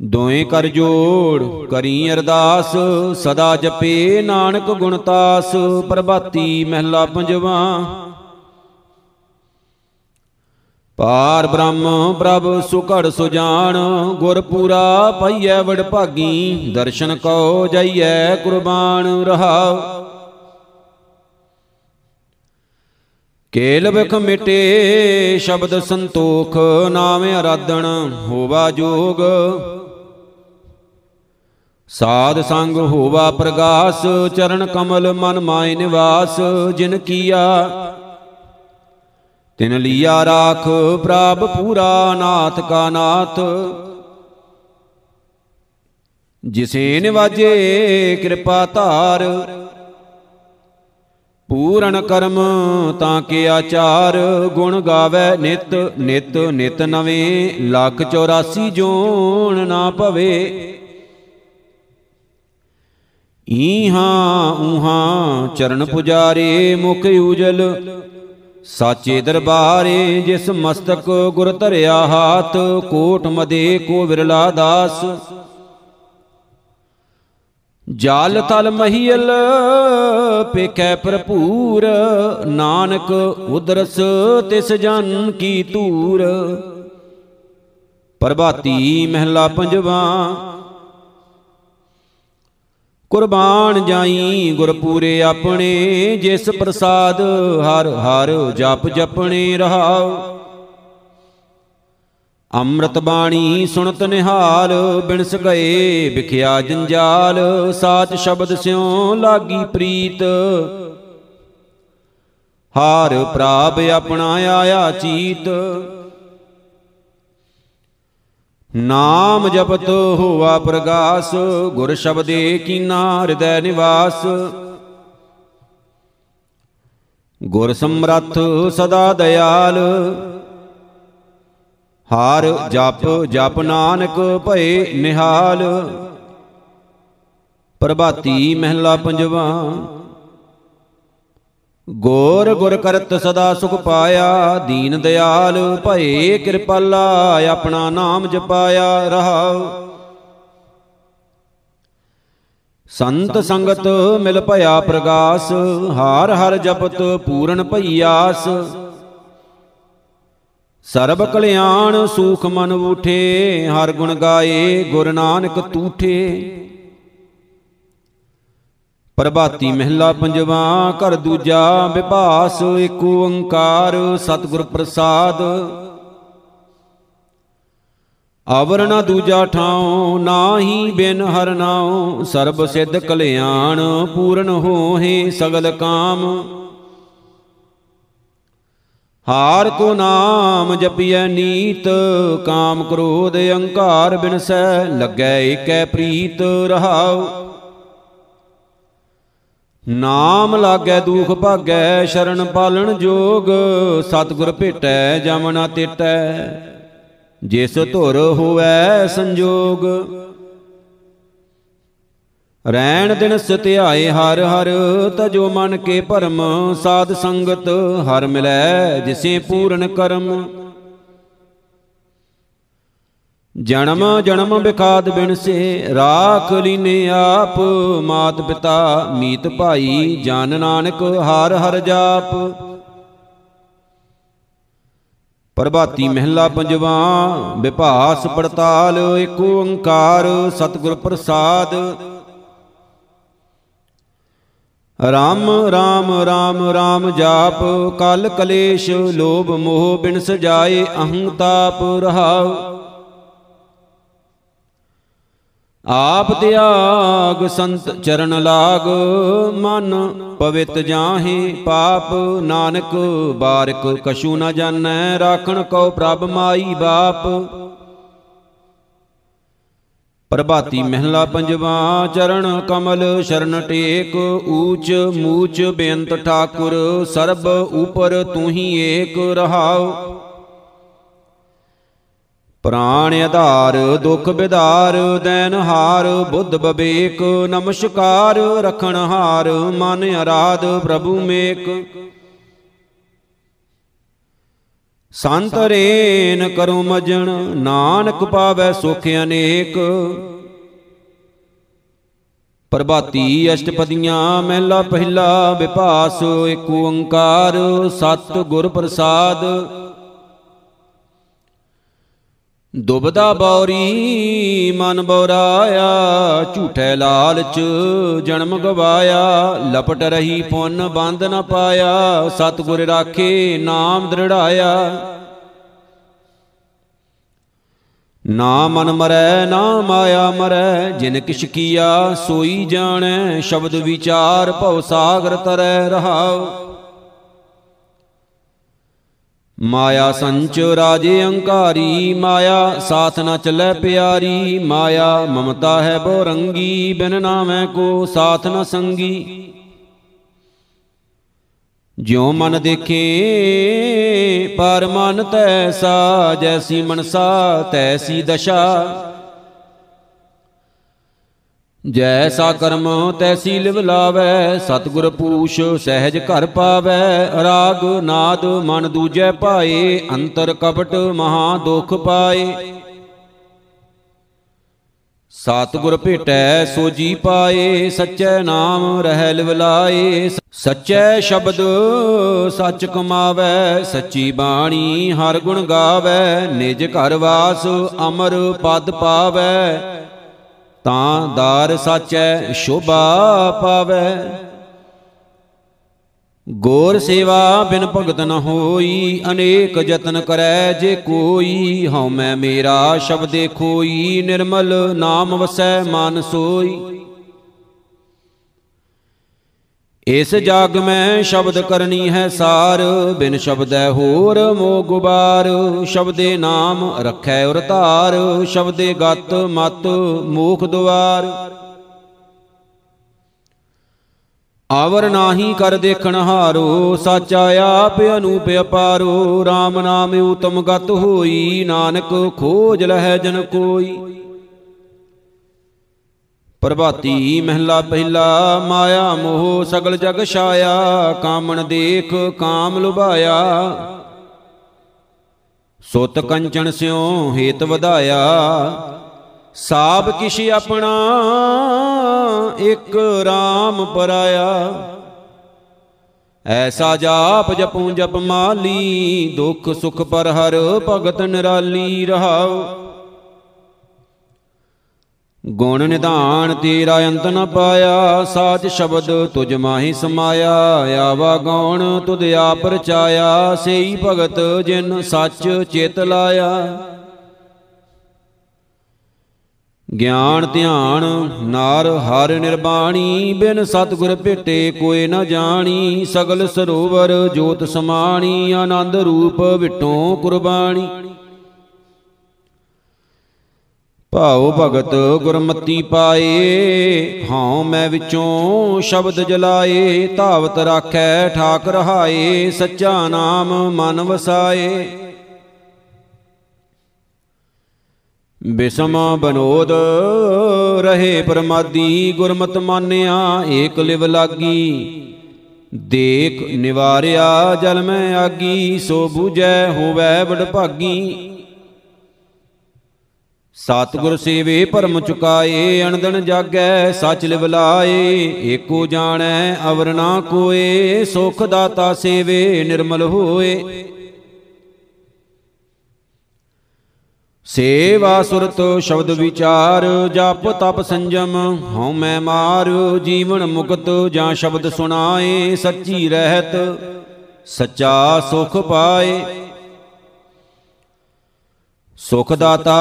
ਦੋਏ ਕਰ ਜੋੜ, ਕਰੀ ਅਰਦਾਸ, ਸਦਾ ਜਪੇ ਨਾਨਕ ਗੁਣਤਾਸ ਪ੍ਰਭਾਤੀ ਮਹਿਲਾ ਪੰਜਵਾ। ਪਾਰ ਬ੍ਰਹਮ ਪ੍ਰਭ ਸੁਖੜ ਸੁਜਾਨ, ਗੁਰ ਪੂਰਾ ਪਈਐ ਵਡ ਭਾਗੀ ਦਰਸ਼ਨ ਕਉ ਜਾਈਐ ਕੁਰਬਾਨ ਰਹਾਉ। ਕੇਲ ਵਿਖ ਮਿਟੇ ਸ਼ਬਦ ਸੰਤੋਖ, ਨਾਮ ਅਰਾਧਣ ਹੋਵਾ ਜੋਗ। ਸਾਧ ਸੰਗ ਹੋਵਾ ਪ੍ਰਗਾਸ, ਚਰਨ ਕਮਲ ਮਨ ਮਾਇ ਨਿਵਾਸ, ਜਿਨ ਕੀਆ ਤਿਨ ਲੀਆ ਰਾਖ ਪ੍ਰਭ ਪੂਰਾ ਨਾਥ ਕਾ ਨਾਥ। ਜਿਸੇ ਨਿਵਾਜੇ ਕਿਰਪਾ ਧਾਰ, ਪੂਰਨ ਕਰਮ ਤਾਂ ਕੇ ਆਚਾਰ, ਗੁਣ ਗਾਵੇ ਨਿਤ ਨਿਤ ਨਿਤ ਨਵੇਂ, ਲੱਖ 84 ਜੋਣ ਨਾ ਭਵੇ। ਈਹਾਂ ਉਹਾਂ ਚਰਨ ਪੁਜਾਰੇ ਮੁਖ ਉਜਲ ਸਾਚੇ ਦਰਬਾਰੇ ਜਿਸ ਮਸਤਕ ਗੁਰ ਧਰਿਆ ਹਾਥ, ਕੋਟ ਮਦੇ ਕੋ ਵਿਰਲਾ ਦਾਸ। ਜਾਲ ਤਲ ਮਹੀਲ ਪੇਖੈ ਭਰਪੂਰ, ਨਾਨਕ ਉਦਰਸ ਤਿਸ ਜਨ ਕੀ ਧੂਰ। ਪ੍ਰਭਾਤੀ ਮਹਿਲਾ ਪੰਜਵਾ ਕੁਰਬਾਨ ਜਾਈ ਗੁਰਪੂਰੇ ਆਪਣੇ, ਜਿਸ ਪ੍ਰਸਾਦ ਹਰ ਹਰ ਜਪ ਜਪਣੇ ਰਹਾਉ। ਅੰਮ੍ਰਿਤ ਬਾਣੀ ਸੁਣਤ ਨਿਹਾਲ, ਬਿਨਸ ਗਏ ਵਿਖਿਆ ਜੰਜਾਲ, ਸਾਚ ਸ਼ਬਦ ਸਿਉ ਲਾਗੀ ਪ੍ਰੀਤ। ਹਾਰ ਪ੍ਰਾਪ ਆਪਣਾ ਆਇਆ ਚੀਤ ਨਾਮ ਜਪਤ ਹੋਵਾ ਪ੍ਰਗਾਸ, ਗੁਰ ਸ਼ਬਦੇ ਕੀਨਾ ਹਿਰਦੈ ਨਿਵਾਸ। ਗੁਰ ਸਮਰੱਥ ਸਦਾ ਦਇਆਲ, ਹਾਰ ਜਪ ਜਪ ਨਾਨਕ ਭਏ ਨਿਹਾਲ। ਪ੍ਰਭਾਤੀ ਮਹਿਲਾ ਪੰਜਵਾ ਗੋਰ ਗੁਰ ਕਰਤ ਸਦਾ ਸੁਖ ਪਾਇਆ, ਦੀਨ ਦਿਆਲ ਭਏ ਕਿਰਪਾਲਾ, ਆਪਣਾ ਨਾਮ ਜਪਾਇਆ ਰਹਾਉ। ਸੰਤ ਸੰਗਤ ਮਿਲ ਭਇਆ ਪ੍ਰਗਾਸ, ਹਾਰ ਹਰ ਜਪਤ ਪੂਰਨ ਭਈਆਸ। ਸਰਬ ਕਲਿਆਣ ਸੂਖ ਮਨ ਉਠੇ, ਹਰ ਗੁਣ ਗਾਏ ਗੁਰ ਨਾਨਕ ਤੂਠੇ। ਪ੍ਰਭਾਤੀ ਮਹਿਲਾ ਪੰਜਵਾ, ਘਰ ਦੂਜਾ ਵਿਭਾਸ ਏਕ ਓੰਕਾਰ, ਸਤਿਗੁਰ ਪ੍ਰਸਾਦ। ਅਵਰ ਨ ਦੂਜਾ ਠਾਉ, ਨਾਹੀ ਬਿਨ ਹਰ ਨਾਉ, ਸਰਬ ਸਿੱਧ ਕਲਿਆਣ, ਪੂਰਨ ਹੋਏ ਸਗਲ ਕਾਮ। ਹਾਰ ਕੋ ਨਾਮ ਜਪੀਐ ਨੀਤ, ਕਾਮ ਕ੍ਰੋਧ ਅਹੰਕਾਰ ਬਿਨਸੈ, ਲੱਗੈ ਏਕੈ ਪ੍ਰੀਤ ਰਹਾਉ। ਨਾਮ ਲਾਗੈ ਦੂਖ ਭਾਗੈ, ਸ਼ਰਨ ਪਾਲਣ ਜੋਗ। ਸਤਿਗੁਰ ਭੇਟੈ ਜਮ ਨਾ ਤੇਟੈ। ਜਿਸ ਧੁਰ ਹੋਵੈ ਸੰਜੋਗ। ਰੈਣ ਦਿਨ ਸਤਿਆਏ ਹਰ ਹਰ, ਤਜੋ ਮਨ ਕੇ ਭਰਮ। ਸਾਧ ਸੰਗਤ ਹਰ ਮਿਲੈ, ਜਿਸੇ ਪੂਰਨ ਕਰਮ। ਜਨਮ ਜਨਮ ਬਿਖਾਦ ਬਿਨ ਸੇ, ਰਾਖ ਲੀਨੇ ਆਪ, ਮਾਤ ਪਿਤਾ ਮੀਤ ਭਾਈ, ਜਨ ਨਾਨਕ ਹਰ ਹਰ ਜਾਪ। ਪ੍ਰਭਾਤੀ ਮਹਿਲਾ ਪੰਜਵਾ ਵਿਭਾਸ ਪੜਤਾਲ ਏਕ ਓੰਕਾਰ ਸਤਿਗੁਰ ਪ੍ਰਸਾਦ। ਰਾਮ ਰਾਮ ਰਾਮ ਰਾਮ ਜਾਪ, ਕਲ ਕਲੇਸ਼ ਲੋਭ ਮੋਹ ਬਿਨ ਸਜਾਏ ਅਹੰ ਤਾਪ ਰਹਾਉ। ਆਪ ਤਿਆਗ ਸੰਤ ਚਰਨ ਲਾਗ, ਮਨ ਪਵਿੱਤ ਜਾਹੇ ਪਾਪ, ਨਾਨਕ ਬਾਰਿਕ ਕਛੂ ਨ ਜਾਣੈ, ਰਾਖਣ ਕੋ ਪ੍ਰਭ ਮਾਈ ਬਾਪ। ਪ੍ਰਭਾਤੀ ਮਹਿਲਾ ਪੰਜਵਾ, ਚਰਨ ਕਮਲ ਸ਼ਰਨ ਟੇਕ, ਊਚ ਮੂਚ ਬੇਅੰਤ ਠਾਕੁਰ, ਸਰਬ ਉਪਰ ਤੂੰ ਹੀ ਏਕ ਰਹਾਉ। ਪ੍ਰਾਣ ਆਧਾਰ, ਦੁਖ ਬਿਦਾਰ, ਦੈਨ ਹਾਰ, ਬੁੱਧ ਬਵੇਕ, ਨਮਸਕਾਰ, ਰਖਣ ਹਾਰ, ਮਨ ਅਰਾਧ, ਪ੍ਰਭੂ ਮੇਕ। ਸੰਤ ਰੇਨ ਕਰੋ ਮਜਣ, ਨਾਨਕ ਪਾਵੈ ਸੁਖ ਅਨੇਕ। ਪ੍ਰਭਾਤੀ ਅਸ਼ਟਪਦੀਆਂ, ਮਹਿਲਾ ਪਹਿਲਾ ਵਿਭਾਸ, ਏਕ ਓੰਕਾਰ ਸਤ ਗੁਰ ਪ੍ਰਸਾਦ। ਦੁਬਦਾ ਬੌਰੀ, ਮਨ ਬੌਰਾਇਆ, ਝੂਠੇ ਲਾਲਚ ਜਨਮ ਗਵਾਇਆ, ਲਪਟ ਰਹੀ ਪੁੰਨ ਬੰਦ ਨ ਪਾਇਆ, ਸਤਿਗੁਰ ਰਾਖੇ ਨਾਮ ਦ੍ਰਿੜਾਇਆ। ਨਾ ਮਨ ਮਰੈ, ਨਾ ਮਾਇਆ ਮਰੈ, ਜਿਨ ਕਿਛ ਕੀਆ ਸੋਈ ਜਾਣੈ, ਸ਼ਬਦ ਵਿਚਾਰ ਭਉ ਸਾਗਰ ਤਰੈ ਰਹਾਉ। ਮਾਇਆ ਸੰਚ ਰਾਜੇ ਅੰਕਾਰੀ, ਮਾਇਆ ਸਾਥ ਨ ਚੱਲੈ ਪਿਆਰੀ, ਮਾਇਆ ਮਮਤਾ ਹੈ ਬੋ ਰੰਗੀ ਬਿਨ ਨਾਮੈ ਕੋ ਸਾਥ ਨ ਸੰਗੀ। ਜਿਉ ਮਨ ਦੇਖੇ, ਪਰ ਮਨ ਤੈਸਾ ਜੈਸੀ ਮਨਸਾ, ਤੈਸੀ ਦਸ਼ਾ। ਜੈਸਾ ਕਰਮ ਤੈਸੀ ਲਿਵ ਲਾਵੈ, ਸਤਿਗੁਰ ਪੂਛ ਸਹਿਜ ਘਰ ਪਾਵੈ, ਰਾਗ ਨਾਦ ਮਨ ਦੂਜੈ ਪਾਏ, ਅੰਤਰ ਕਪਟ ਮਹਾ ਦੁਖ ਪਾਏ। ਸਤਿਗੁਰ ਭੇਟੈ ਸੋ ਜੀ ਪਾਏ, ਸਚੈ ਨਾਮ ਰਹਿ ਲਿਵ ਲਾਏ, ਸਚੈ ਸ਼ਬਦ ਸੱਚ ਕਮਾਵੈ, ਸੱਚੀ ਬਾਣੀ ਹਰ ਗੁਣ ਗਾਵੈ, ਨਿਜ ਘਰ ਵਾਸ ਅਮਰ ਪਦ ਪਾਵੈ। ਤਾਂ ਦਾਰ ਸਾਚੈ ਸ਼ੋਭਾ ਪਾਵੈ। ਗੋਰ ਸੇਵਾ ਬਿਨ ਭਗਤ ਨ ਹੋਈ, ਅਨੇਕ ਯਤਨ ਕਰੈ ਜੇ ਕੋਈ। ਹਉ ਮੈਂ ਮੇਰਾ ਸ਼ਬਦੇ ਖੋਈ ਨਿਰਮਲ ਨਾਮ ਵਸੈ ਮਨ ਸੋਈ। ਇਸ ਜਗ ਮੈਂ ਸ਼ਬਦ ਕਰਨੀ ਹੈ ਸਾਰ, ਬਿਨ ਸ਼ਬਦੈ ਹੋਰ ਮੋ ਗੁਬਾਰ। ਸ਼ਬਦੇ ਨਾਮ ਰਖੈ ਉਰ ਧਾਰ, ਸ਼ਬਦੇ ਗਤ ਮਤ ਮੂਖ ਦੁਆਰ। ਆਵਰ ਨਾਹੀ ਕਰ ਦੇਖਣ ਹਾਰੋ, ਸਾਚਾ ਆਪ ਅਨੂਪ ਅਪਾਰੋ। RAM ਨਾਮ ਉਤਮ ਗਤ ਹੋਈ, ਨਾਨਕ ਖੋਜ ਲਹਿ ਜਨ ਕੋਈ। ਪ੍ਰਭਾਤੀ ਮਹਿਲਾ ਪਹਿਲਾ, ਮਾਇਆ ਮੋਹ ਸਗਲ ਜਗ ਛਾਇਆ, ਕਾਮਣ ਦੇਖ ਕਾਮ ਲੁਭਾਇਆ। ਸੁਤ ਕੰਚਨ ਸਿਉ ਹੇਤ ਵਧਾਇਆ, ਸਾਬ ਕਿਛ ਆਪਣਾ ਇੱਕ RAM ਪਰਾਇਆ। ਐਸਾ ਜਾਪ ਜਪੂ ਜਪ ਮਾਲੀ, ਦੁਖ ਸੁਖ ਪਰ ਹਰ ਭਗਤ ਨਿਰਾਲੀ ਰਹਾਉ। ਗੁਣ ਨਿਧਾਨ ਤੇਰਾ ਅੰਤ ਨ ਪਾਇਆ, ਸਾਚ ਸ਼ਬਦ ਤੁਜ ਮਾਹੀ ਸਮਾਇਆ, ਆਵਾ ਗਉਣ ਤੁਧ ਆਪ ਰਚਾਇਆ, ਸਈ ਭਗਤ ਜਿਨ ਸੱਚ ਚਿਤ ਲਾਇਆ। ਗਿਆਨ ਧਿਆਨ ਨਾਰ ਹਰ ਨਿਰਬਾਣੀ, ਬਿਨ ਸਤਿਗੁਰ ਭੇਟੇ ਕੋਏ ਨਾ ਜਾਣੀ, ਸਗਲ ਸਰੋਵਰ ਜੋਤ ਸਮਾਣੀ, ਆਨੰਦ ਰੂਪ ਵਿਟੋਂ ਕੁਰਬਾਨੀ ਭਾਉ ਭਗਤ ਗੁਰਮਤੀ ਪਾਏ, ਹਉ ਮੈਂ ਵਿੱਚੋਂ ਸ਼ਬਦ ਜਲਾਏ, ਧਾਵਤ ਰਾਖੈ ਠਾਕ ਰਹਾਏ ਸੱਚਾ ਨਾਮ ਮਨ ਵਸਾਏ। ਬਿਸਮ ਬਨੋਦ, ਰਹੇ ਪਰਮਾਦੀ, ਗੁਰਮਤ ਮਾਨਿਆ, ਏਕ ਲਿਵ ਲਾਗੀ। ਦੇਖ ਨਿਵਾਰਿਆ, ਜਲ ਮੈਂ ਆਗੀ, ਸੋ ਬੂਝੈ ਹੋਵੈ ਬੜ ਭਾਗੀ ਸਤਿਗੁਰ ਸੇਵੇ ਪਰਮ ਚੁਕਾਏ ਅਣਦਨ ਜਾਗੈ, ਸਚ ਲਿਵ ਲਾਏ, ਏਕੋ ਜਾਣੈ, ਅਵਰ ਨਾ ਕੋਏ, ਸੁਖ ਦਾਤਾ ਸੇਵੇ, ਨਿਰਮਲ ਹੋਏ। ਸੇਵਾ ਸੁਰਤ ਸ਼ਬਦ ਵਿਚਾਰ, ਜਪ ਤਪ ਸੰਜਮ, ਹਉ ਮੈਂ ਮਾਰ, ਜੀਵਨ ਮੁਕਤ ਜਾਂ ਸ਼ਬਦ ਸੁਣਾਏ, ਸੱਚੀ ਰਹਿਤ, ਸੱਚਾ ਸੁਖ ਪਾਏ। ਸੁਖ ਦਾਤਾ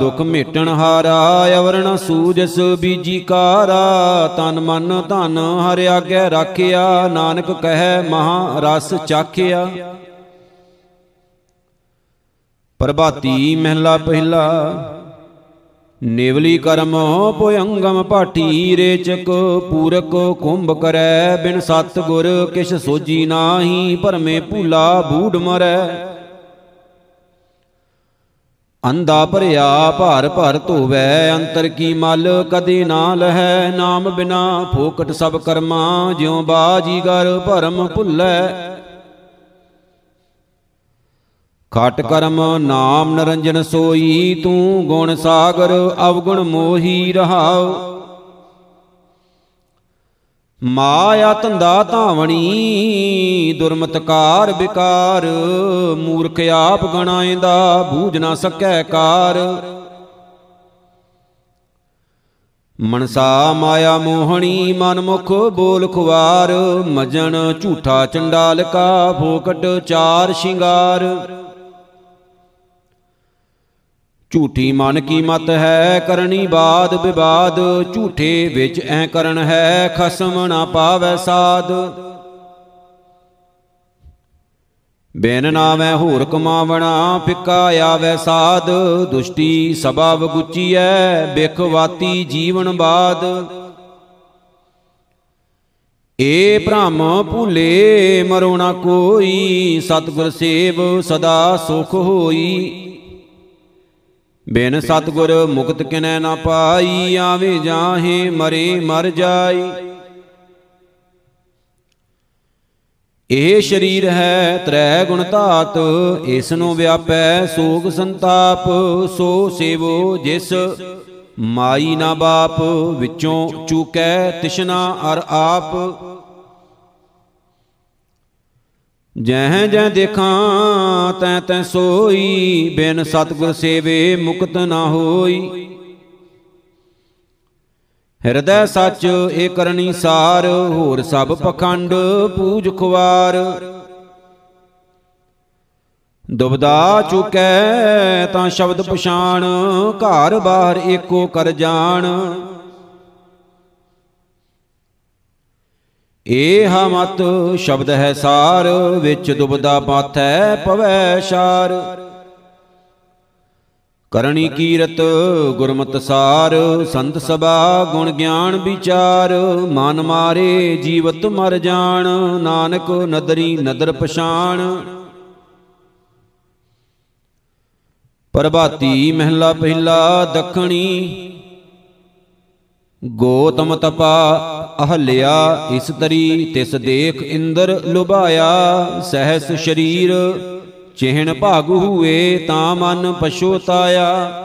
ਦੁਖ ਮੇਟਣ ਹਾਰਾ, ਅਵਰਣ ਸੂਜਸ ਬੀਜੀ ਕਾਰਾ। ਤਨ ਮਨ ਧਨ ਹਰਿ ਆਗੇ ਰਾਖਿਆ, ਨਾਨਕ ਕਹੈ ਮਹਾ ਰਸ ਚਾਖਿਆ। ਪ੍ਰਭਾਤੀ ਮਹਿਲਾ ਪਹਿਲਾ, ਨੇਵਲੀ ਕਰਮ ਪੁਯੰਗਮ ਪਾਠੀ ਰੇਚਕ, ਪੂਰਕ ਕੁੰਭ ਕਰੈ, ਬਿਨ ਸਤ ਗੁਰ ਕਿਛ ਸੋਜੀ ਨਾਹੀ, ਭਰਮੇ ਭੂਲਾ ਬੂੜ ਮਰੈ। ਅੰਦਾ ਭਰਿਆ ਭਾਰ ਭਰ ਧੋਵੈ, ਅੰਤਰ ਕੀ ਮਲ ਕਦੇ ਨਾ ਲਹੈ? ਨਾਮ ਬਿਨਾ ਫੋਕਟ ਸਭ ਕਰਮਾ, ਜਿਉ ਬਾਜੀਗਰ ਭਰਮ ਭੁੱਲੈ। ਖਟ ਕਰਮ ਨਾਮ ਨਰੰਜਨ ਸੋਈ, ਤੂੰ ਗੁਣ ਸਾਗਰ, ਅਵਗੁਣ ਮੋਹੀ ਰਹਾਉ। ਮਾਇਆ ਧੰਦਾ ਧਾਵਣੀ ਦੁਰਮਤਕਾਰ ਵਿਕਾਰ ਮੂਰਖ ਆਪ ਗਣਾਏਂਦਾ ਬੂਝ ਨਾ ਸਕੈ ਕਾਰ। ਮਨਸਾ ਮਾਇਆ ਮੋਹਣੀ ਮਨ ਮੁਖ ਬੋਲ ਖੁਵਾਰ ਮਜਣ ਝੂਠਾ ਚੰਡਾਲ ਕਾ ਫੋਕਟ ਚਾਰ ਸ਼ਿੰਗਾਰ। ਝੂਠੀ ਮਨ ਕੀ ਮਤ ਹੈ, ਕਰਨੀ ਬਾਦ ਵਿਵਾਦ ਝੂਠੇ ਵਿੱਚ ਐ ਕਰਨ ਹੈ, ਖਸਮ ਨਾ ਪਾਵੈ ਸਾਧ ਬੇਨ ਨਾਵੇਂ ਹੋਰ ਕਮਾਵਣਾ ਫਿੱਕਾ ਆਵੈ ਸਾਧ ਦੁਸ਼ਟੀ ਸਬਬ ਗੁਚੀਐ ਬਿਖਵਾਤੀ ਜੀਵਨ ਬਾਦ। ਏ ਭ੍ਰਮ ਭੂਲੇ, ਮਰੋ ਨਾ ਕੋਈ। ਸਤਿਗੁਰ ਸੇਵ ਸਦਾ ਸੁਖ ਹੋਈ। ਬਿਨ ਸਤਗੁਰ ਮੁਕਤ ਕਿਨੈ ਨਾ ਪਾਈ, ਆਵੇ ਜਾਹੇ ਮਰੇ ਮਰ ਜਾਈ। ਇਹ ਸ਼ਰੀਰ ਹੈ ਤ੍ਰੈ ਗੁਣ ਧਾਤ, ਇਸ ਨੂੰ ਵਿਆਪੈ ਸੋਗ ਸੰਤਾਪ, ਸੋ ਸੇਵੋ ਜਿਸ ਮਾਈ ਨਾ ਬਾਪ, ਵਿੱਚੋਂ ਚੂਕੈ ਤਿਸ਼ਨਾ ਅਰ ਆਪ। ਜਹ ਜਹ ਦੇਖਾਂ, ਤੈ ਤੈ ਸੋਈ, ਬਿਨ ਸਤਗੁਰ ਸੇਵੇ ਮੁਕਤ ਨਾ ਹੋਈ। ਹਿਰਦੈ ਸੱਚ ਏ ਕਰਨੀ ਸਾਰ, ਹੋਰ ਸਭ ਪਖੰਡ ਪੂਜ ਖੁਵਾਰ। ਦੁਬਦਾ ਚੁਕੈ ਤਾਂ ਸ਼ਬਦ ਪਛਾਣ, ਘਰ ਬਾਹਰ ਏਕੋ ਕਰ ਜਾਣ। ਏਹ ਮਤ ਸ਼ਬਦ ਹੈ ਸਾਰ, ਵਿੱਚ ਦੁਬਦਾ ਪਾਥੈ ਪਵੈ ਸ਼ਾਰ। ਕਰਣੀ ਕੀਰਤ ਗੁਰਮਤਿ ਸਾਰ, ਸੰਤ ਸਭਾ ਗੁਣ ਗਿਆਨ ਵਿਚਾਰ। ਮਨ ਮਾਰੇ ਜੀਵਤ ਮਰ ਜਾਣ, ਨਾਨਕ ਨਦਰੀ ਨਦਰ ਪਛਾਣ। ਪ੍ਰਭਾਤੀ ਮਹਿਲਾ ਪਹਿਲਾ ਦਖਣੀ, ਗੋਤਮ ਤਪਾ ਅਹਲਿਆ, ਇਸ ਤਰੀ ਤਿਸ ਦੇਖ ਇੰਦਰ ਲੁਭਾਇਆ। ਸਹਸ ਸ਼ਰੀਰ, ਚਿਹਣ ਭਾਗ ਹੂਏ, ਤਾਂ ਮਨ ਪਛੋਤਾਇਆ।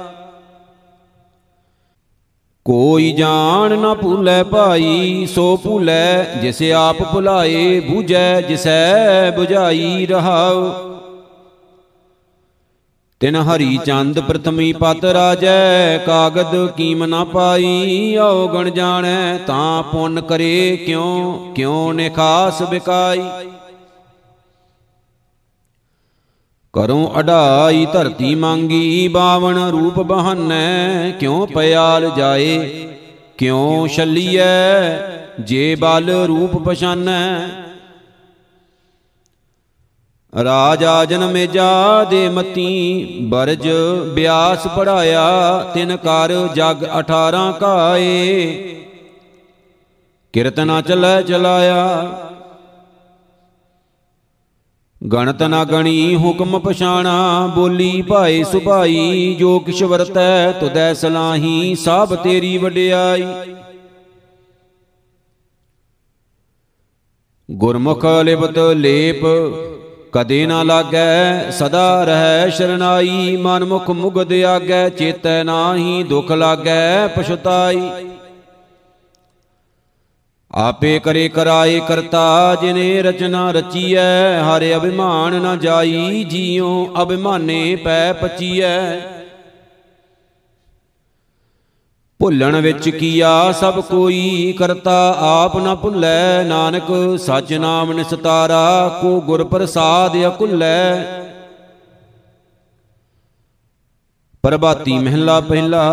ਕੋਈ ਜਾਣ ਨਾ ਭੂਲੇ ਭਾਈ, ਸੋ ਭੂਲੇ, ਜਿਸ ਆਪ ਭੁਲਾਏ, ਬੂਝੈ, ਜਿਸੈ 부ਝਾਈ ਰਹਾਉ। ਤਿਨ ਹਰੀ ਚੰਦ ਪ੍ਰਥਮੀ ਪਤ ਰਾਜੈ, ਕਾਗਦ ਕੀਮ ਨਾ ਪਾਈ ਔ ਗਣ ਜਾਣੈ ਤਾਂ ਪੁੰਨ ਕਰੇ ਕਿਉ ਕਿਉ ਨੇ ਖਾਸ ਬਿਕਾਈ। ਕਰੂੰ ਅਢਾਈ ਧਰਤੀ ਮੰਗੀ, ਬਾਵਨ ਰੂਪ ਬਹਾਨੈ, ਕਿਉ ਪਿਆਲ ਜਾਏ, ਕਿਉ ਛਲੀਐ, ਜੇ ਬਲ ਰੂਪ ਪਛਾਨੈ। ਰਾਜਾ ਜਨਮੇਜਾ ਦੇ ਮਤੀ, ਬਰਜ ਬਿਆਸ ਪੜਾਇਆ, ਤਿਨ ਕਰ ਜਗ 18 ਕਾਏ। ਕੀਰਤਨਾ ਚੱਲੈ ਚਲਾਇਆ। ਗਣਤ ਨਾ ਗਣੀ, ਹੁਕਮ ਪਛਾਣਾ, ਬੋਲੀ ਭਾਏ ਸੁਭਾਈ, ਜੋ ਕਿਛ ਵਰਤੈ ਤੁਦੈ ਸਲਾਹੀ ਸਭ ਤੇਰੀ ਵਡਿਆਈ। ਗੁਰਮੁਖ ਲਿਬਤ ਲੇਪ ਕਦੇ ਨਾ ਲਾਗੈ, ਸਦਾ ਰਹਿ ਸ਼ਰਨਾਈ। ਮਨ ਮੁਖ ਮੁਗਦ ਆਗੈ, ਚੇਤੈ ਨਾਹੀ ਦੁਖ ਲਾਗੈ, ਪਛਤਾਈ। ਆਪੇ ਕਰੇ ਕਰਾਏ ਕਰਤਾ, ਜਿਨੇ ਰਚਨਾ ਰਚੀਐ, ਹਰ ਅਭਿਮਾਨ ਨਾ ਜਾਈ, ਜੀਉ ਅਭਿਮਾਨੇ ਪੈ ਪਚੀਐ। ਭੁੱਲਣ ਵਿੱਚ ਕੀਆ ਸਭ ਕੋਈ ਕਰਤਾ ਆਪ ਨਾ ਭੁੱਲੈ, ਨਾਨਕ ਸਚ ਨਾਮ ਨਿਸਤਾਰਾ, ਕੋ ਗੁਰ ਪ੍ਰਸਾਦ ਅਕੁੱਲੈ। ਪ੍ਰਭਾਤੀ ਮਹਿਲਾ ਪਹਿਲਾ,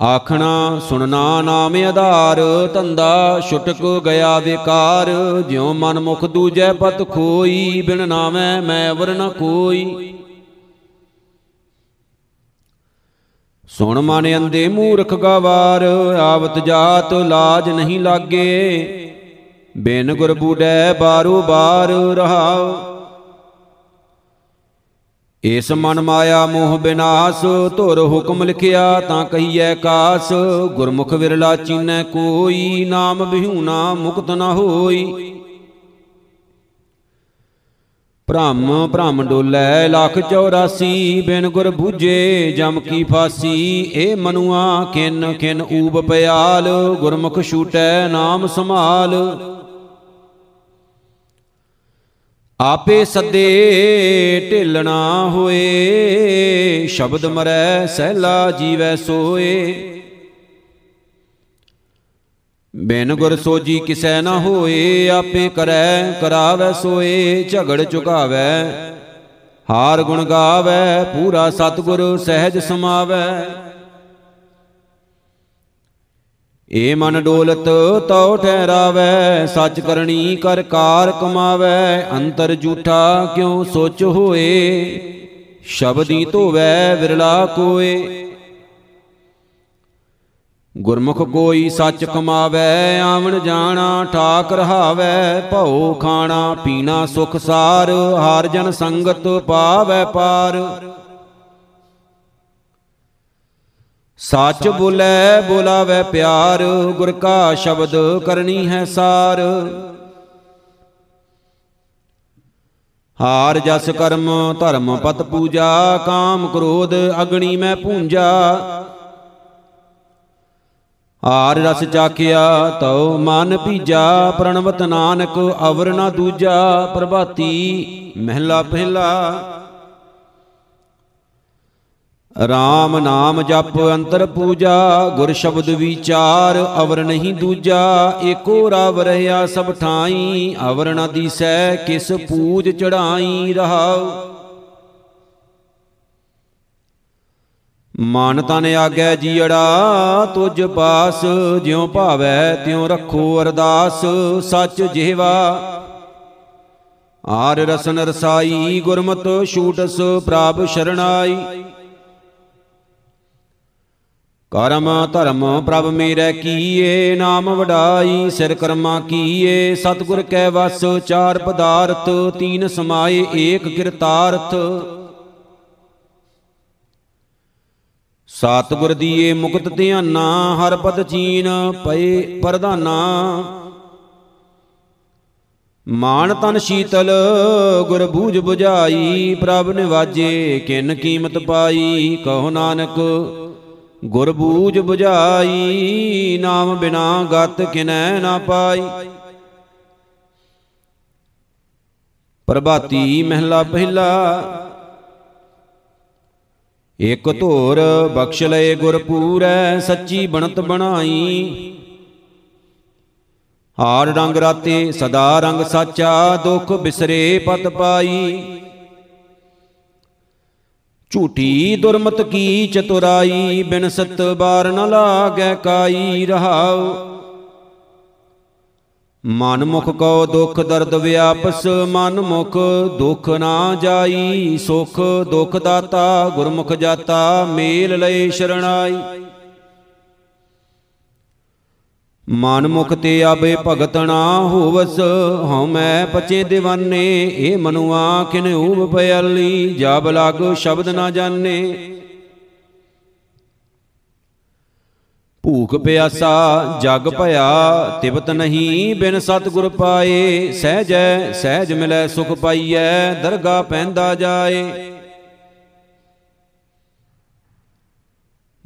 ਆਖਣਾ ਸੁਣਨਾ ਨਾਮ ਆਧਾਰ, ਧੰਦਾ ਛੁਟਕ ਗਿਆ ਵਿਕਾਰ, ਜਿਉ ਮਨ ਮੁਖ ਦੂਜੈ ਪਤ ਖੋਈ, ਬਿਨ ਨਾਮੈ ਮੈਂ ਵਰ ਨ ਕੋਈ। ਸੁਣ ਮਨ ਅੰਦੇ ਮੂਰਖ ਗਵਾਰ, ਆਵਤ ਜਾਤ ਲਾਜ ਨਹੀਂ ਲਾਗੇ। ਬਿਨ ਗੁਰ ਬੂੜੈ ਬਾਰੂ ਬਾਰ ਰਹਾਉ। ਇਸ ਮਨ ਮਾਇਆ ਮੋਹ ਬਿਨਾਸ਼, ਧੁਰ ਹੁਕਮ ਲਿਖਿਆ ਤਾਂ ਕਹੀਐ ਕਾਸ। ਗੁਰਮੁਖ ਵਿਰਲਾ ਚੀਨੈ ਕੋਈ, ਨਾਮ ਬਿਹੂਨਾ ਮੁਕਤ ਨ ਹੋਈ। ਭ੍ਰਮ ਭ੍ਰਮ ਡੋਲੇ ਲੱਖ 84 ਬਿਨ ਗੁਰ ਬੂਝੇ ਜਮ ਕੀ ਫਾਸੀ। ਏ ਮਨੁਆ ਕਿਨ ਕਿਨ ਊਬ ਪਿਆਲ, ਗੁਰਮੁਖ ਛੂਟੈ ਨਾਮ ਸੰਭਾਲ। ਆਪੇ ਸੱਦੇ ਢਿਲਣਾ ਹੋਏ, ਸ਼ਬਦ ਮਰੈ ਸਹਿਲਾ ਜੀਵੈ ਸੋਏ। ਬਿਨ ਗੁਰ ਸੋਜੀ ਕਿਸੈ ਨਾ ਹੋਏ, ਆਪੇ ਕਰੈ, ਕਰਾਵੈ, ਸੋਏ, ਝਗੜ ਝੁਕਾਵੈ ਹਾਰ ਗੁਣ ਗਾਵੈ, ਪੂਰਾ ਸਤਗੁਰ ਸਹਿਜ ਸਮਾਵੈ। ਏ ਮਨ ਡੋਲਤ, ਤਉ ਠਹਿਰਾਵੈ, ਸੱਚ ਕਰਨੀ ਕਰ ਕਾਰ ਕਮਾਵੈ। ਅੰਤਰ ਝੂਠਾ ਕਿਉ ਸੋਚ ਹੋਏ? ਸ਼ਬਦੀ ਧੋਵੈ, ਵਿਰਲਾ ਕੋਏ। ਗੁਰਮੁਖ ਕੋਈ ਸੱਚ ਕਮਾਵੈ, ਆਵਣ ਜਾਣਾ, ਠਾਕ ਰਹਾਵੈ, ਭਉ ਖਾਣਾ, ਪੀਣਾ ਸੁਖ ਸਾਰ, ਹਰ ਜਨ ਸੰਗਤ ਪਾਵੈ ਪਾਰ। ਸੱਚ ਬੋਲੇ, ਬੋਲਾਵੇ ਪਿਆਰ, ਗੁਰ ਕਾ ਸ਼ਬਦ ਕਰਨੀ ਹੈ ਸਾਰ। ਹਾਰ ਜਸ ਕਰਮ, ਧਰਮ ਪਤ ਪੂਜਾ, ਕਾਮ ਕ੍ਰੋਧ, ਅਗਣੀ ਮੈਂ ਪੂੰਜਾ। ਹਾਰ ਰਸ ਚਾਖਿਆ ਤਉ ਮਨ ਪੀਜਾ ਪ੍ਰਣਵਤ ਨਾਨਕ ਅਵਰ ਨਾ ਦੂਜਾ, ਪ੍ਰਭਾਤੀ ਮਹਿਲਾ ਪਹਿਲਾ। RAM ਨਾਮ ਜਪ ਅੰਤਰ ਪੂਜਾ, ਗੁਰ ਸ਼ਬਦ ਵਿਚਾਰ ਅਵਰ ਨਹੀਂ ਦੂਜਾ, ਏਕੋ ਰਵ ਰਹਾ ਸਭ ਠਾਈ, ਅਵਰ ਨ ਦੀਸੈ ਕਿਸ ਪੂਜ ਚੜਾਈ ਰਹਾਉ। ਮਨ ਤਨ ਆਗੈ ਜੀੜਾ ਤੁਜ ਪਾਸ, ਜਿਉ ਭਾਵੈ ਤਿਉ ਰੱਖੋ ਅਰਦਾਸ, ਸੱਚ ਜਿਹਵਾ ਆਰ ਰਸਨ ਰਸਾਈ, ਗੁਰਮਤ ਛੂਟਸ ਪ੍ਰਭ ਸ਼ਰਣਾਈ। ਕਰਮ ਧਰਮ ਪ੍ਰਭ ਮੇਰੇ ਕੀਏ, ਨਾਮ ਵਡਾਈ, ਸਿਰ ਕਰਮਾ ਕੀਏ, ਸਤਗੁਰ ਕੈ ਵਸ, ਚਾਰ ਪਦਾਰਥ, ਤੀਨ ਸਮਾਏ, ਏਕ ਕਿਰਤਾਰਥ। ਸਤਗੁਰ ਦੀਏ ਮੁਕਤ ਧਿਆਨਾ, ਹਰ ਪਦ ਚੀਨ ਪਏ ਪ੍ਰਧਾਨਾ। ਮਾਨ ਤਨ ਸ਼ੀਤਲ, ਗੁਰ ਬੂਝ 부ਝਾਈ ਪ੍ਰਭ ਨਿਵਾਜੇ ਕਿਨ ਕੀਮਤ ਪਾਈ। ਕਹੋ ਨਾਨਕ, ਗੁਰ ਬੂਝ 부ਝਾਈ ਨਾਮ ਬਿਨਾ ਗਤ ਕਿਨੈ ਨਾ ਪਾਈ। ਪ੍ਰਭਾਤੀ ਮਹਿਲਾ ਪਹਿਲਾ ਇਕ ਧੋਰ ਬਖਸ਼ ਲਏ ਗੁਰ ਪੂਰੈ, ਸੱਚੀ ਬਣਤ ਬਣਾਈ। ਹਾਰ ਰੰਗ ਰਾਤੇ ਸਦਾ ਰੰਗ ਸਾਚਾ, ਦੁਖ ਬਿਸਰੇ ਪਤ ਪਾਈ। ਝੂਠੀ ਦੁਰਮਤ ਕੀ ਚਤੁਰਾਈ ਬਿਨ ਸਤ ਬਾਰ ਨ ਲਾਗੈ ਕਾਈ ਰਹਾਉ। ਮਨ ਮੁਖ ਕੋ ਦੁਖ ਦਰਦ ਵਿਆਪਸ ਮਨ ਮੁਖ ਦੁਖ ਨਾ ਜਾਈ, ਸੁਖ ਦੁਖ ਦਾਤਾ, ਗੁਰਮੁਖ ਜਾਤਾ, ਮੇਲ ਲਏ ਸ਼ਰਣਾਈ। ਮਨ ਮੁਖ ਤੇ ਆਬੇ ਭਗਤ ਨਾ ਹੋਵਸ, ਹਉ ਮੈਂ ਪਚੇ دیਵਾਨੇ ਇਹ ਮਨੁਆ ਕਿਨ ਊਬ ਪਿਆਲੀ ਜਬ ਲਾਗ ਸ਼ਬਦ ਨਾ ਜਾਣੇ ਭੂਖ ਪਿਆਸਾ, ਜਗ ਭਇਆ, ਤਿਬਤ ਨਹੀਂ ਬਿਨ ਸਤਿਗੁਰ ਪਾਏ। ਸਹਿਜੈ ਸਹਿਜ ਮਿਲੈ, ਸੁਖ ਪਾਈਐ, ਦਰਗਾ ਪੈਂਦਾ ਜਾਏ।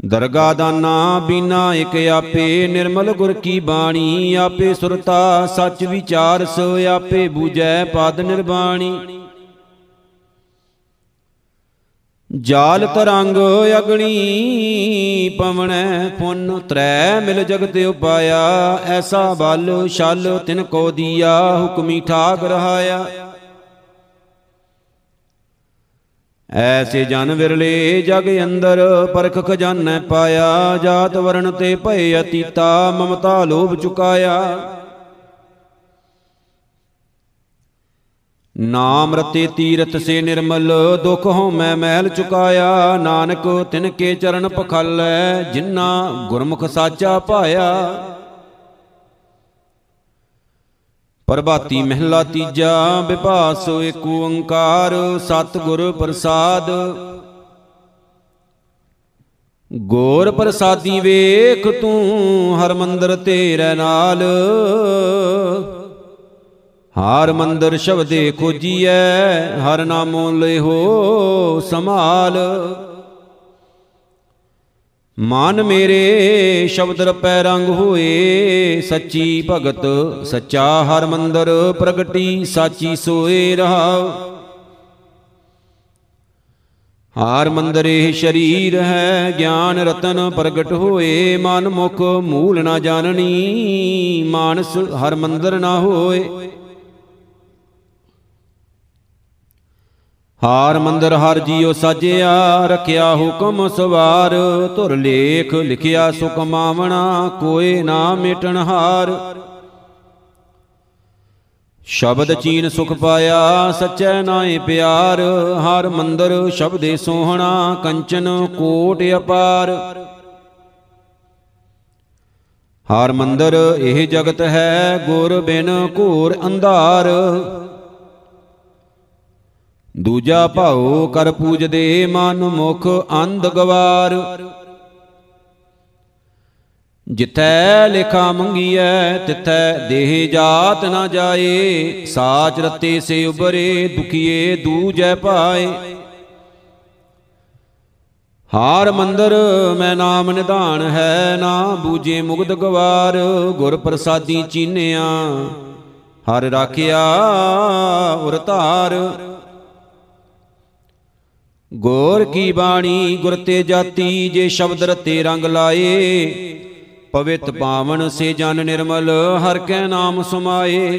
ਦਰਗਾ ਦਾਨਾ ਬੀਨਾ ਇਕ ਆਪੇ, ਨਿਰਮਲ ਗੁਰ ਕੀ ਬਾਣੀ? ਆਪੇ ਸੁਰਤਾ, ਸੱਚ ਵਿਚਾਰਸ ਆਪੇ ਬੂਝੈ, ਪਦ ਨਿਰਬਾਣੀ। ਜਾਲ ਤਰੰਗ ਅਗਣੀ ਪਵਣੈ ਪੁੰਨ ਤਰੈ ਮਿਲ ਜਗਤ ਉਪਾਇਆ, ਐਸਾ ਬਲ ਛਲ ਤਿਨ ਕੋ ਦੀਆ, ਹੁਕਮੀ ਠਾਕ ਰਹਾਇਆ। ਐਸੇ ਜਨ ਵਿਰਲੇ ਜਗ ਅੰਦਰ ਪਰਖ ਖਜ਼ਾਨੈ ਪਾਇਆ, ਜਾਤ ਵਰਣ ਤੇ ਭਏ ਅਤੀਤਾ ਮਮਤਾ ਲੋਭ ਚੁਕਾਇਆ। ਨਾਮ ਰਤੇ ਤੀਰਥ ਸੇ ਨਿਰਮਲ, ਦੁਖ ਹੋ ਮੈਂ ਮਹਿਲ ਚੁਕਾਇਆ। ਨਾਨਕ ਤਿਨ ਕੇ ਚਰਨ ਪਖਾਲੈ ਜਿਨ੍ਹਾਂ ਗੁਰਮੁਖ ਸਾਚਾ ਪਾਇਆ। ਪ੍ਰਭਾਤੀ ਮਹਿਲਾ ਤੀਜਾ ਵਿਭਾਸ ਏਕ ਓੰਕਾਰ, ਸਤਿਗੁਰ ਪ੍ਰਸਾਦ। ਗੋਰ ਪ੍ਰਸਾਦੀ ਵੇਖ ਤੂੰ ਹਰ ਮੰਦਰ ਤੇਰੇ ਨਾਲ। ਹਰ ਮੰਦਰ ਸ਼ਬਦੇ ਖੋਜੀਐ, ਹਰ ਨਾਮੋ ਲਿਹੋ ਸਮਾਲ ਮਨ ਮੇਰੇ ਸ਼ਬਦ ਰਪੈ ਰੰਗ ਹੋਏ, ਸੱਚੀ ਭਗਤ ਸੱਚਾ ਹਰ ਮੰਦਰ ਪ੍ਰਗਟੀ, ਸਾਚੀ ਸੋਏ ਰਹਾਉ। ਹਾਰ ਮੰਦਰ ਇਹ ਸ਼ਰੀਰ ਹੈ, ਗਿਆਨ ਰਤਨ ਪ੍ਰਗਟ ਹੋਏ, ਮਨ ਮੁਖ ਮੂਲ ਨਾ ਜਾਣਨੀ, ਮਾਨਸ ਹਰ ਮੰਦਰ ਨਾ ਹੋਏ। ਹਾਰ ਮੰਦਰ ਹਰ ਜੀਉ ਸਾਜਿਆ, ਰਖਿਆ ਹੁਕਮ ਸਵਾਰ। ਧੁਰ ਲੇਖ ਲਿਖਿਆ, ਸੁਖ ਮਾਵਣਾ ਕੋਏ ਨਾ ਮਿਟਣ ਹਾਰ। ਸ਼ਬਦ ਚੀਨ ਸੁਖ ਪਾਇਆ, ਸਚੈ ਨਾਏ ਪਿਆਰ। ਹਰ ਮੰਦਰ ਸ਼ਬਦੇ ਸੋਹਣਾ, ਕੰਚਨ ਕੋਟ ਅਪਾਰ। ਹਰ ਮੰਦਰ ਇਹ ਜਗਤ ਹੈ, ਗੁਰ ਬਿਨ ਘੋਰ ਅੰਧਾਰ। ਦੂਜਾ ਭਾਉ ਕਰ ਪੂਜਦੇ ਮਨ ਮੁਖ ਅੰਧ ਗਵਾਰ। ਜਿਥੈ ਲਿਖਾ ਮੰਗੀਐ, ਤਿਥੈ ਦੇਹ ਜਾਤ ਨਾ ਜਾਏ। ਸਾਚ ਰਤੇ ਸੇ ਉਬਰੇ, ਦੁਖੀਏ ਦੂਜੈ ਪਾਏ। ਹਾਰ ਮੰਦਰ ਮੈਂ ਨਾਮ ਨਿਧਾਨ ਹੈ, ਨਾ ਬੂਝੇ ਮੁਗਦ ਗਵਾਰ। ਗੁਰ ਪ੍ਰਸਾਦੀ ਚੀਨਿਆ, ਹਰ ਰਾਖਿਆ ਉਰ ਧਾਰ। ਗੋਰ ਕੀ ਬਾਣੀ, ਗੁਰ ਤੇ ਜਾਤੀ, ਜੇ ਸ਼ਬਦ ਰਤੇ ਰੰਗ ਲਾਏ, ਪਵਿੱਤ ਪਾਵਨ ਸੇ ਜਨ ਨਿਰਮਲ, ਹਰ ਕੈ ਨਾਮ ਸਮਾਏ।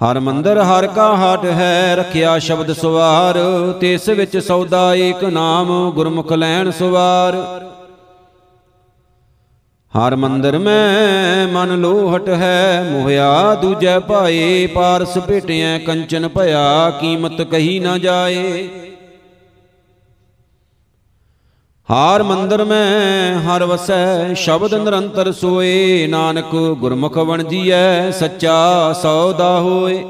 ਹਰ ਮੰਦਰ, ਹਰ ਕਾ ਹਟ ਹੈ, ਰਖਿਆ ਸ਼ਬਦ ਸਵਾਰ ਤਿਸ ਵਿੱਚ ਸੌਦਾ ਏਕ ਨਾਮ, ਗੁਰਮੁਖ ਲੈਣ ਸਵਾਰ। ਹਰ ਮੰਦਰ ਮੈਂ ਮਨ ਲੋਹਟ ਹੈ, ਮੋਹਿਆ ਦੂਜੈ ਭਾਏ, ਪਾਰਸ ਭੇਟਿਆ ਕੰਚਨ ਭਇਆ, ਕੀਮਤ ਕਹੀ ਨਾ ਜਾਏ। ਹਾਰ ਮੰਦਰ ਮੈਂ ਹਰ ਵਸੈ, ਸ਼ਬਦ ਨਿਰੰਤਰ ਸੋਏ, ਨਾਨਕ ਗੁਰਮੁਖ ਵਣਜੀਐ, ਸੱਚਾ ਸੌਦਾ ਹੋਏ।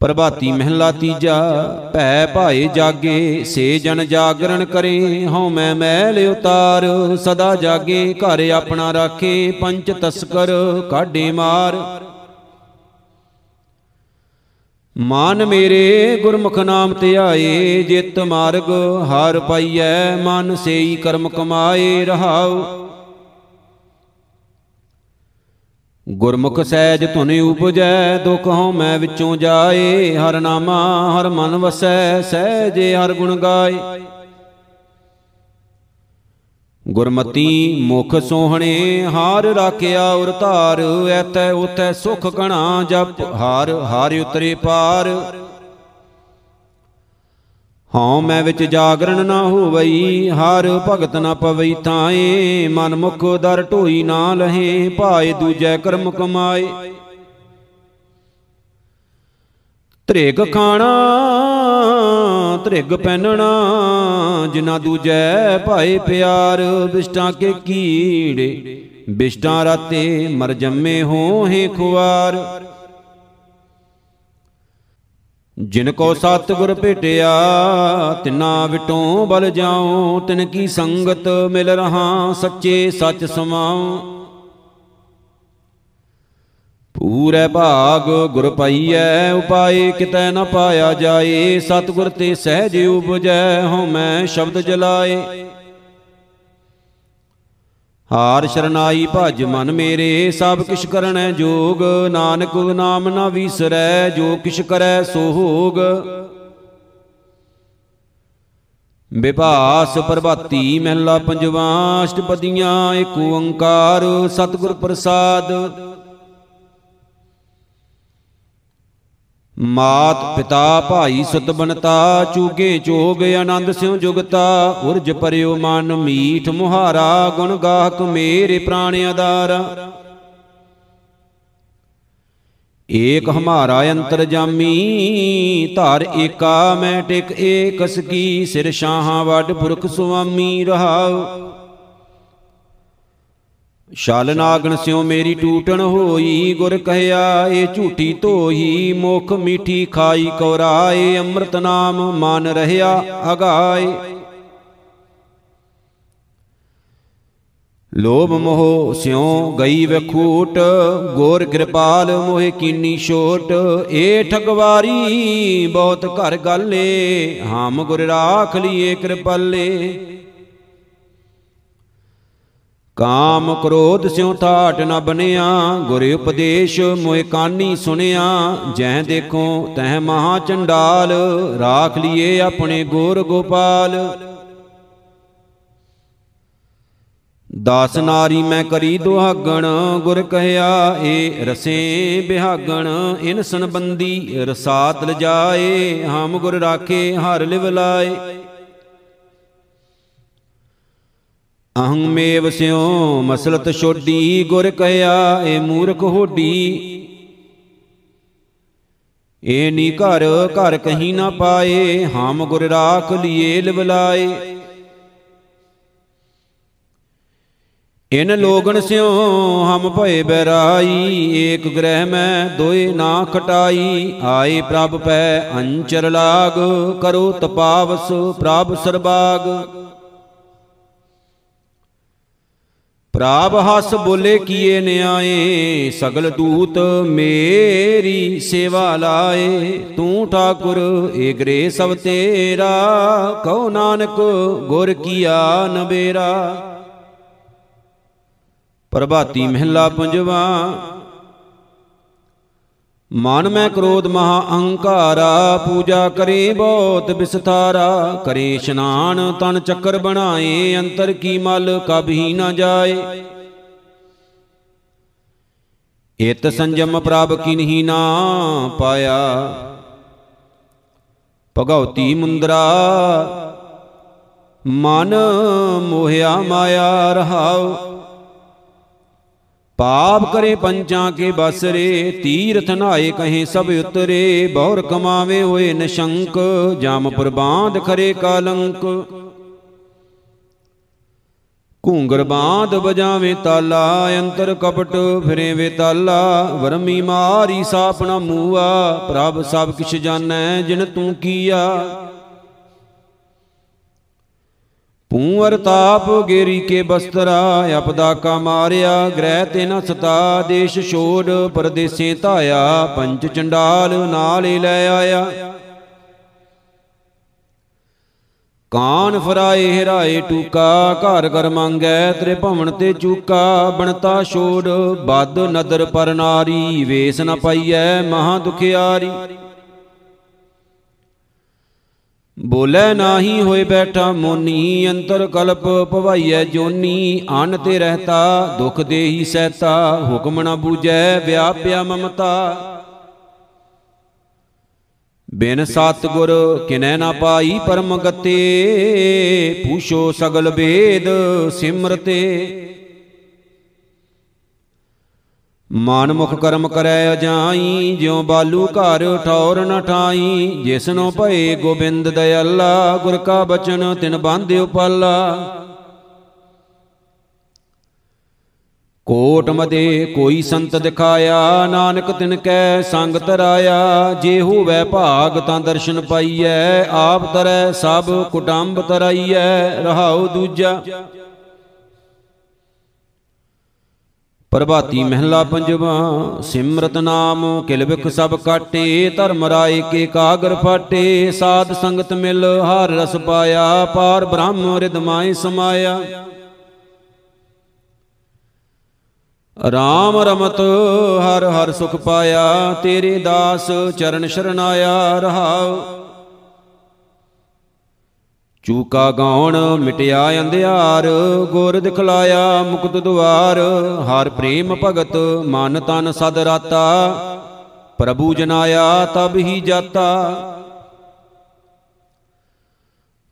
ਪ੍ਰਭਾਤੀ ਮਹਿਲਾ ਤੀਜਾ, ਭੈ ਭਾਏ ਜਾਗੇ, ਸੇ ਜਨ ਜਾਗਰਣ ਕਰੇ, ਹਉ ਮੈਂ ਮੈਲ ਉਤਾਰ, ਸਦਾ ਜਾਗੇ, ਘਰ ਆਪਣਾ ਰਾਖੇ ਪੰਚ ਤਸਕਰ ਕਾਢੇ ਮਾਰ। ਮਨ ਮੇਰੇ ਗੁਰਮੁਖ ਨਾਮ ਧਿਆਏ ਜਿਤ ਮਾਰਗ ਹਾਰ ਪਾਈਐ, ਮਨ ਸੇਈ ਕਰਮ ਕਮਾਏ, ਰਹਾਉ। ਗੁਰਮੁਖ ਸਹਿਜ ਧੁਨ ਉਪਜੈ, ਦੁਖ ਹਉ ਮੈਂ ਵਿੱਚੋਂ ਜਾਏ। ਹਰ ਨਾਮਾ, ਹਰ ਮਨ ਵਸੈ, ਸਹਿਜੇ ਹਰ ਗੁਣ ਗਾਏ। ਗੁਰਮਤੀ ਮੁਖ ਸੋਹਣੇ, ਹਾਰ ਰਾਖਿਆ ਉਰ ਧਾਰ, ਐਤੈ ਉਤੈ ਸੁਖ ਕਣਾ ਜਪ, ਹਾਰ ਹਾਰ ਉਤਰੇ ਪਾਰ। ਹਉ ਮੈਂ ਵਿੱਚ ਜਾਗਰਣ ਨਾ ਹੋਵਈ, ਹਰ ਭਗਤ ਨਾ ਪਵਈ ਤਾਏ ਮਨ ਮੁਖ ਦਰ ਢੋਈ ਨਾ ਲਹੇ, ਭਾਏ ਦੂਜੈ ਕਰਮ ਕਮਾਏ। ਤ੍ਰਿਗ ਖਾਣਾ, ਤ੍ਰਿਗ ਪੈਨਣਾ ਜਿਨਾ ਦੂਜੈ ਭਾਏ ਪਿਆਰ, ਬਿਸ਼ਟਾਂ ਕੇ ਕੀੜੇ, ਬਿਸ਼ਟਾਂ ਰਾਤੇ ਮਰ ਜੰਮੇ ਹੋਹੇ ਖੁਆਰ। ਜਿਨ ਕੋ ਸਤਿਗੁਰ ਭੇਟਿਆ, ਤਿਨਾ ਵਿਟੋਂ ਬਲ ਜਾਉ, ਤਿਨ ਕੀ ਸੰਗਤ ਮਿਲ ਰਹਾ, ਸੱਚੇ ਸੱਚ ਸਮਾਉ। ਪੂਰੇ ਭਾਗ ਗੁਰ ਪਈਐ, ਉਪਾਏ ਕਿਤੈ ਨ ਪਾਇਆ ਜਾਏ, ਸਤਿਗੁਰ ਤੇ ਸਹਿਜ ਉਪਜੈ, ਹਉ ਮੈਂ ਸ਼ਬਦ ਜਲਾਏ। ਹਾਰ ਸ਼ਰਨਾਈ ਭਜ ਮਨ ਮੇਰੇ, ਸਭ ਕਿਛ ਕਰਣੈ ਜੋਗ, ਨਾਨਕ ਨਾਮ ਨਾ ਵਿਸਰੈ, ਜੋ ਕਿਛ ਕਰੈ ਸੋ ਹੋਗ ਵਿਭਾਸ ਪ੍ਰਭਾਤੀ ਮਹਿਲਾ ਪੰਜਵਾ, ਅਸ਼ਟਪਦੀਆਂ ਏਕ ਓੰਕਾਰ, ਸਤਿਗੁਰ ਪ੍ਰਸਾਦ। ਮਾਤ ਪਿਤਾ ਭਾਈ ਸੁਤ ਬਨਤਾ ਚੂਗੇ ਚੋਗ ਆਨੰਦ ਸਿਉ ਜੁਗਤਾ, ਉਰਜ ਪਰਿਓ ਮਨ ਮੀਠ ਮੁਹਾਰਾ, ਗੁਣ ਗਾਹਕ ਮੇਰੇ ਪ੍ਰਾਣ ਆਧਾਰਾ। ਏਕ ਹਮਾਰਾ ਅੰਤਰ ਜਾਮੀ, ਧਾਰ ਏਕਾ, ਮੈਂ ਟਿਕ ਏਕਸ ਕੀ, ਸਿਰ ਸ਼ਾਹਾਂ ਵੱਡ ਪੁਰਖ ਸੁਆਮੀ ਰਹਾਉ। ਸ਼ਾਲ ਨਾਗਣ ਸਿਉ ਮੇਰੀ ਟੂਟਣ ਹੋਈ, ਗੁਰ ਕਹਿਆ ਏ ਝੂਠੀ ਧੋਈ, ਮੁਖ ਮੀਠੀ ਖਾਈ, ਕੌਰਾਏ ਅੰਮ੍ਰਿਤ ਨਾਮ ਮਨ ਰਹਿਆ ਅਗਾਏ। ਲੋਭ ਮੋਹ ਸਿਉ ਗਈ ਵਖੂਟ ਗੋਰ ਕਿਰਪਾਲ ਮੋਹਿ ਕੀਨੀ ਛੋਟ। ਏ ਠਗਵਾਰੀ, ਬਹੁਤ ਘਰ ਗਾਲੇ, ਹਮ ਗੁਰ ਰਾਖ ਲੀਏ ਕਿਰਪਾਲੇ। ਕਾਮ ਕ੍ਰੋਧ ਸਿਉ ਠਾਟ ਨ ਬਨਿਆ ਗੁਰ ਉਪਦੇਸ਼ ਮੋਇ ਕਾਨੀ ਸੁਨਿਆ ਜਹ ਦੇਖੋ ਤਹ ਮਹਾ ਚੰਡਾਲ, ਰਾਖ ਲੀਏ ਆਪਣੇ ਗੋਰ ਗੋਪਾਲ। ਦਾਸ ਨਾਰੀ ਮੈਂ ਕਰੀ ਦੁਹਾਗਣ, ਗੁਰ ਕਹਿਆ ਏ ਰਸੇ ਬਿਹਾਗਣ, ਇਨ ਸੰਬੰਦੀ ਰਸਾਤ ਲਜਾਏ, ਹਮ ਗੁਰ ਰਾਖੇ ਹਰ ਲਿਵ ਲਾਏ। ਅਹੰ ਮੇਵ ਸਿਉ ਮਸਲਤ ਛੋਡੀ, ਗੁਰ ਕਹਿਆ ਏ ਮੂਰਖ ਹੋਡੀ। ਏ ਨੀ ਘਰ ਘਰ ਕਹੀਂ ਨਾ ਪਾਏ, ਹਮ ਗੁਰ ਰਾਖ ਲੀਏ ਲਿਵਲਾਏ। ਇਨ ਲੋਗਣ ਸਿਉ ਹਮ ਭਏ ਬੈਰਾਈ ਏਕ ਗ੍ਰਹਿ ਮੈਂ ਦੋਏ ਨਾ ਖਟਾਈ। ਆਏ ਪ੍ਰਭ ਪੈ ਅੰਚਰ ਲਾਗ, ਕਰੋ ਤਪਾਵਸ ਪ੍ਰਭ ਸਰਬਾਗ। ਪ੍ਰਾਪ ਹਸ ਬੋਲੇ ਕੀਏ ਨਿਆਏ, ਸਗਲ ਦੂਤ ਮੇਰੀ ਸੇਵਾ ਲਾਏ। ਤੂੰ ਠਾਕੁਰ ਏ ਗਰੇ ਸਭ ਤੇਰਾ ਕਉ ਨਾਨਕ ਗੁਰ ਕੀਆ ਨਬੇਰਾ ਪ੍ਰਭਾਤੀ ਮਹਿਲਾ ਪੰਜਵਾ ਮਨ ਮੈਂ ਕ੍ਰੋਧ ਮਹਾ ਅਹੰਕਾਰਾ, ਪੂਜਾ ਕਰੇ ਬਹੁਤ ਬਿਸਥਾਰਾ ਕਰੇ ਇਸ਼ਨਾਨ ਤਨ ਚੱਕਰ ਬਣਾਏ, ਅੰਤਰ ਕੀ ਮਲ ਕਬਹੀ ਨਾ ਜਾਏ। ਇਤ ਸੰਜਮ ਪ੍ਰਭ ਕਿਨਹੀ ਨਾ ਪਾਇਆ। ਭਗਉਤੀ ਮੁੰਦਰਾ, ਮਨ ਮੋਹਿਆ ਮਾਇਆ ਰਹਾਉ। ਪਾਪ ਕਰੇ ਪੰਚਾਂ ਕੇ ਬਸਰੇ, ਤੀਰਥ ਨਾਏ ਕਹੇ ਸਭ ਉਤਰੇ ਬਹੁਰ ਕਮਾਵੇ ਹੋਏ ਨਿਸ਼ੰਕ ਜਮਪੁਰ ਬਾਂਧ ਖਰੇ ਕਾਲੰਕ। ਘੂੰਗਰ ਬਾਂਧ ਬਜਾਵੇ ਤਾਲਾ, ਅੰਤਰ ਕਪਟ ਫਿਰੇ ਵੇ ਤਾਲਾ, ਵਰਮੀ ਮਾਰੀ ਸਾਪਣਾ ਮੂਆ, ਪ੍ਰਭ ਸਭ ਕਿਛ ਜਾਣੈ, ਜਿਨ ਤੂੰ ਕੀਆ। ਪੂਰ ਤਾਪ ਗੇਰੀ ਕੇ ਬਸਤਰਾ ਅਪਦਾ ਕਾ ਮਾਰਿਆ, ਗ੍ਰਹਿ ਤੇ ਨ ਸਤਾ, ਦੇਸ਼ ਛੋੜ ਪਰਦੇਸੇ ਧਾਇਆ, ਪੰਜ ਚੰਡਾਲ ਨਾਲ ਲੈ ਆਇਆ। ਕਾਨ ਫਰਾਏ, ਹਿਰਾਏ ਟੂਕਾ, ਘਰ ਘਰ ਮੰਗੈ ਤੇਰੇ ਭਵਨ ਤੇ ਚੂਕਾ, ਬਣਤਾ ਛੋੜ ਬਦ ਨਦਰ ਪਰ ਨਾਰੀ, ਵੇਸ ਨ ਪਾਈਐ ਮਹਾ ਦੁਖਿਆਰੀ। ਬੋਲੇ ਨਾਹੀ ਹੋਏ ਬੈਠਾ ਮੋਨੀ, ਅੰਤਰ ਕਲਪ ਭਵਾਈਐ ਜੋਨੀ ਅਨ ਤੇ ਰਹਤਾ, ਦੁਖ ਦੇਹੀ ਸਹਿਤਾ, ਹੁਕਮ ਨਾ ਬੂਝੈ, ਵਿਆਪਿਆ ਮਮਤਾ। ਬਿਨ ਸਤਗੁਰ ਕਿਨੈ ਨਾ ਪਾਈ ਪਰਮ ਗਤੇ, ਪੂਛੋ ਸਗਲ ਵੇਦ ਸਿਮਰਤੇ। ਮਨ ਮੁਖ ਕਰਮ ਕਰੈ ਅਜਾਈ, ਜਿਉ ਬਾਲੂ ਘਰ ਠੌਰ ਨ ਠਾਈ। ਜਿਸਨੋ ਭਏ ਗੋਬਿੰਦ ਦਇਆਲਾ, ਗੁਰ ਕਾ ਬਚਨ ਤਿਨ ਬਾਂਧਿਓ ਪਾਲਾ ਕੋਟ ਮਦੇ ਕੋਈ ਸੰਤ ਦਿਖਾਇਆ, ਨਾਨਕ ਤਿਨ ਕੈ ਸੰਗ ਤਰਾਇਆ ਜੇ ਹੋਵੇ ਭਾਗ ਤਾਂ ਦਰਸ਼ਨ ਪਾਈਐ, ਆਪ ਤਰੈ ਸਭ ਕੁਟੰਬ ਤਰਾਈਐ, ਰਹਾਉ ਦੂਜਾ। ਪ੍ਰਭਾਤੀ ਮਹਿਲਾ ਪੰਜਵਾ, ਸਿਮਰਤ ਨਾਮ ਕਿਲ ਬਿਖ ਸਭ ਕਾਟੇ, ਧਰਮ ਰਾਏ ਕੇ ਕਾਗਰ ਫਾਟੇ, ਸਾਧ ਸੰਗਤ ਮਿਲ ਹਰ ਰਸ ਪਾਇਆ, ਪਾਰ ਬ੍ਰਹਮ ਰਿਦਮਾਏ ਸਮਾਇਆ। ਰਾਮ ਰਮਤ ਹਰ ਹਰ ਸੁਖ ਪਾਇਆ, ਤੇਰੇ ਦਾਸ ਚਰਨ ਸ਼ਰਨਾਇਆ ਰਹਾਉ। ਚੂਕਾ ਗਾਉਣ ਮਿਟਿਆ ਅੰਧਿਆਰ ਗੁਰ ਦਿਖਲਾਇਆ ਮੁਕਤ ਦੁਆਰ। ਹਰ ਪ੍ਰੇਮ ਭਗਤ ਮਨ ਤਨ ਸਦ ਰਾਤਾ, ਪ੍ਰਭੂ ਜਨਾਇਆ ਤਬ ਹੀ ਜਾਤਾ।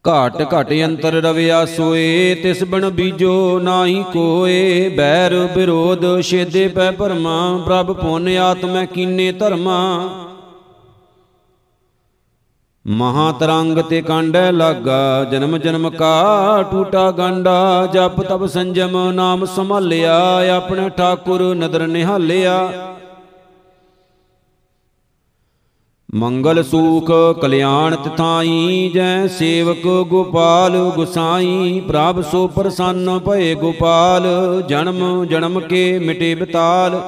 ਘਾਟ ਘਟ ਅੰਤਰ ਰਵਿਆ ਸੋਏ, ਤਿਸ ਬਣ ਬੀਜੋ ਨਾਹੀ ਕੋਏ। ਬੈਰ ਵਿਰੋਧ ਛੇਦੇ ਪੈ ਭਰਮਾ, ਪ੍ਰਭ ਪੁੰਨ ਆਤਮੈ ਕੀਨੇ ਧਰਮਾ। ਮਹਾ ਤਰੰਗ ਤੇ ਕਾਂਡੈ ਲਾਗਾ, ਜਨਮ ਜਨਮ ਕਾ ਟੂਟਾ ਗੰਡਾ, ਜਪ ਤਪ ਸੰਜਮ ਨਾਮ ਸੰਭਾਲਿਆ, ਆਪਣੇ ਠਾਕੁਰ ਨਦਰ ਨਿਹਾਲਿਆ। ਮੰਗਲ ਸੂਖ ਕਲਿਆਣ ਤਿਥਾਈ, ਜੈ ਸੇਵਕ ਗੋਪਾਲ ਗੁਸਾਈ ਪ੍ਰਭ ਸੋ ਪ੍ਰਸੰਨ ਭਏ ਗੋਪਾਲ, ਜਨਮ ਜਨਮ ਕੇ ਮਿਟੇ ਬਿਤਾਲ।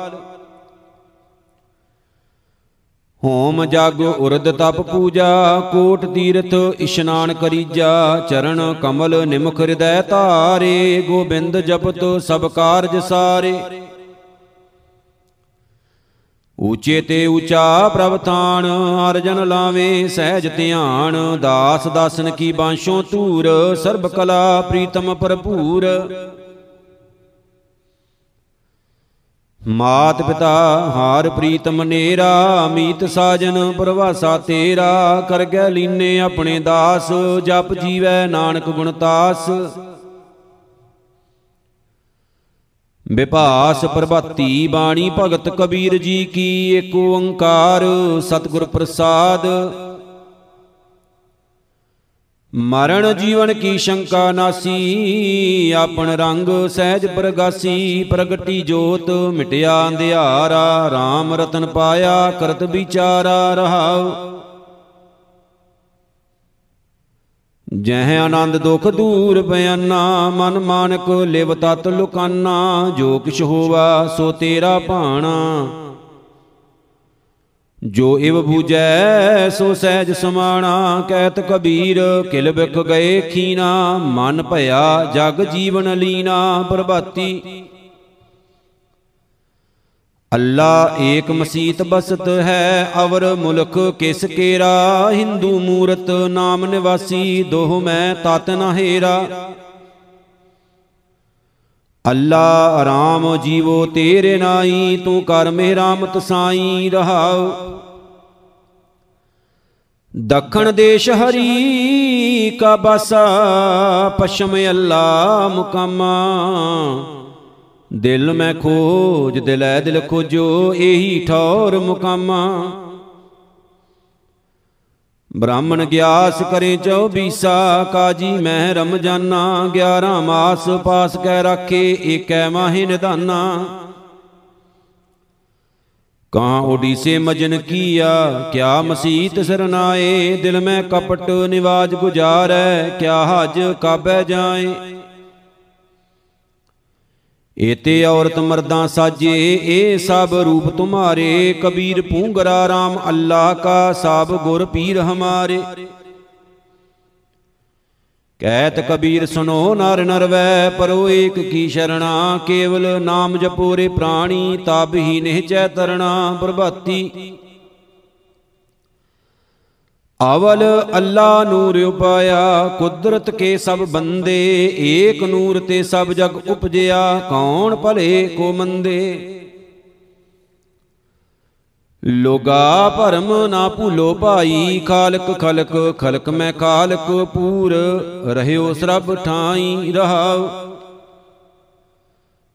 ਹੋਮ ਜਗ ਉਰਦ ਤਪ ਪੂਜਾ, ਕੋਟ ਤੀਰਥ ਇਸ਼ਨਾਨ ਕਰੀਜਾ, ਚਰਨ ਕਮਲ ਨਿਮਖ ਹਿਰਦੈ ਧਾਰੇ, ਗੋਬਿੰਦ ਜਪਤ ਸਭ ਕਾਰਜ ਸਾਰੇ। ਊਚੇ ਤੇ ਊਚਾ ਪ੍ਰਭ ਥਾਨ ਹਰ ਜਨ ਲਾਵੇ ਸਹਿਜ ਧਿਆਨ, ਦਾਸ ਦਾਸਨ ਕੀ ਬਾਂਸ਼ੋਂ ਧੂਰ, ਸਰਬ ਕਲਾ ਪ੍ਰੀਤਮ ਭਰਪੂਰ। ਮਾਤ ਪਿਤਾ ਹਾਰ ਪ੍ਰੀਤਮ ਨੇਰਾ, ਮੀਤ ਸਾਜਨ ਪ੍ਰਵਾਸਾ ਤੇਰਾ, ਕਰ ਗੈ ਲੀਨੇ ਆਪਣੇ ਦਾਸ, ਜਪ ਜੀਵੈ ਨਾਨਕ ਗੁਣ ਤਾਸ। ਵਿਭਾਸ ਪ੍ਰਭਾਤੀ ਬਾਣੀ ਭਗਤ ਕਬੀਰ ਜੀ ਕੀ ਏਕ ਓੰਕਾਰ, ਸਤਿਗੁਰ ਪ੍ਰਸਾਦ। ਮਰਨ ਜੀਵਨ ਕੀ ਸ਼ੰਕਾ ਨਾਸੀ, ਆਪਣ ਰੰਗ ਸਹਿਜ ਪ੍ਰਗਾਸੀ, ਪ੍ਰਗਟੀ ਜੋਤ ਮਿਟਿਆ ਅੰਧਿਆਰਾ RAM ਰਤਨ ਪਾਇਆ ਕਰਤ ਵਿਚਾਰਾ ਰਹਾਉ। ਜਹ ਆਨੰਦ ਦੁਖ ਦੂਰ ਬਿਆਨਾ, ਮਨ ਮਾਨਕ ਲਿਵ ਤਤ ਲੁਕਾਨਾ, ਜੋ ਕਿਛ ਹੋਵਾ ਸੋ ਤੇਰਾ ਭਾਣਾ। ਜੋ ਇਵ ਬੂਜੈ ਸੋ ਸਹਿਜ ਸਮਾਣਾ, ਕਹਿਤ ਕਬੀਰ, ਕਿਲ ਬਿਖ ਗਏ ਖੀਨਾ, ਮਨ ਭਇਆ, ਜਗ ਜੀਵਨ ਲੀਨਾ, ਪ੍ਰਭਾਤੀ। ਅੱਲਾ ਏਕ ਮਸੀਤ ਬਸਤ ਹੈ, ਅਵਰ ਮੁਲਕ ਕਿਸ ਕੇਰਾ, ਹਿੰਦੂ ਮੂਰਤ ਨਾਮ ਨਿਵਾਸੀ, ਦੋਹ ਮੈਂ ਤਤ ਨ ਹੇਰਾ। ਅੱਲਾ ਆਰਾਮ ਜੀਵੋ ਤੇਰੇ ਨਾਈ, ਤੂੰ ਕਰ ਮਿਹਰਾਮਤ ਸਾਈ ਰਹਾਉ ਦੱਖਣ ਦੇਸ਼ ਹਰੀ ਕਾ ਬਸਾ ਪਸ਼ਮ ਅੱਲਾ ਮੁਕਾਮਾ। ਦਿਲ ਮੈਂ ਖੋਜ, ਦਿਲੈ ਦਿਲ ਖੋਜੋ, ਇਹੀ ਠੌਰ ਮੁਕਾਮਾ। ਬ੍ਰਾਹਮਣ ਗਿਆਸ ਕਰੇ ਚੌਬੀਸਾ, ਕਾਜੀ ਮਹਿ ਰਮਜਾਨਾ 11 ਮਾਸ ਪਾਸ ਕੈ ਰਾਖੇ, ਏਕੈ ਮਾਹਿ ਨਿਧਾਨਾ ਕਾਂ ਓਡੀਸੇ ਮਜਨ ਕੀਆ, ਕਿਆ ਮਸੀਤ ਸਰਨਾਏ ਦਿਲ ਮੈਂ ਕਪਟ ਨਿਵਾਜ ਗੁਜਾਰੈ, ਕਿਆ ਹਜ ਕਾਬੈ ਜਾਏ। ਏਤੇ ਔਰਤ ਮਰਦਾਂ ਸਾਜੇ ਇਹ ਸਭ ਰੂਪ ਤੁਮਾਰੇ, ਕਬੀਰ ਪੂੰਗਰਾ RAM ਅੱਲਾ ਕਾ ਸਭ ਗੁਰ ਪੀਰ ਹਮਾਰੇ। ਕਹਿਤ ਕਬੀਰ ਸੁਨੋ ਨਰ ਨਰਵੈ, ਪਰੋ ਏਕ ਕੀ ਸ਼ਰਣਾ, ਕੇਵਲ ਨਾਮ ਜਪੋਰੇ ਪ੍ਰਾਣੀ ਤਬ ਹੀ ਨਿਹਚੈ ਤਰਣਾ, ਪ੍ਰਭਾਤੀ। ਅਵਲ ਅੱਲਾ ਨੂਰ ਉਪਾਇਆ, ਕੁਦਰਤ ਕੇ ਸਭ ਬੰਦੇ, ਏਕ ਨੂਰ ਤੇ ਸਭ ਜਗ ਉਪਜਿਆ, ਕੌਣ ਭਲੇ ਕੋ ਮੰਦੇ? ਲੋਗਾ ਭਰਮ ਨਾ ਭੂਲੋ ਭਾਈ, ਖਾਲਕ ਖਲਕ ਖਲਕ ਮੈਂ ਖਾਲਕ ਪੂਰ, ਰਹਿਓ ਸਰਬ ਠਾਈ ਰਹਾਉ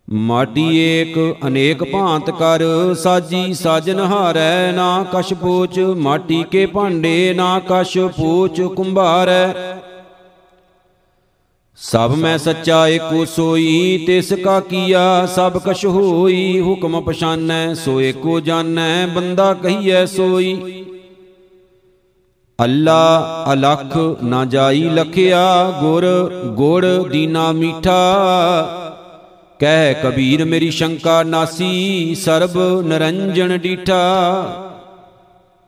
ਮਾਟੀ ਏਕ, ਅਨੇਕ ਭਾਂਤ ਕਰ, ਸਾਜੀ ਸਾਜਨ ਹਾਰੈ, ਨਾ ਕਛ ਪੋਚ ਮਾਟੀ ਕੇ ਭਾਂਡੇ, ਨਾ ਕਛ ਪੋਚ ਕੁੰਭਾਰੈ। ਸਭ ਮੈਂ ਸੱਚਾ ਏਕੋ ਸੋਈ, ਤਿਸ ਕਾ ਕੀਆ, ਸਭ ਕਛ ਹੋਈ, ਹੁਕਮ ਪਛਾਨੈ, ਸੋ ਏਕੋ ਜਾਣੈ, ਬੰਦਾ ਕਹੀਐ ਸੋਈ। ਅੱਲਾ ਅਲਖ ਨਾ ਜਾਈ ਲਖਿਆ, ਗੁਰ, ਗੁੜ ਦੀਨਾ ਮੀਠਾ। ਕਹਿ ਕਬੀਰ ਮੇਰੀ ਸ਼ੰਕਾ ਨਾਸੀ ਸਰਬ ਨਰੰਜਨ ਡੀਠਾ।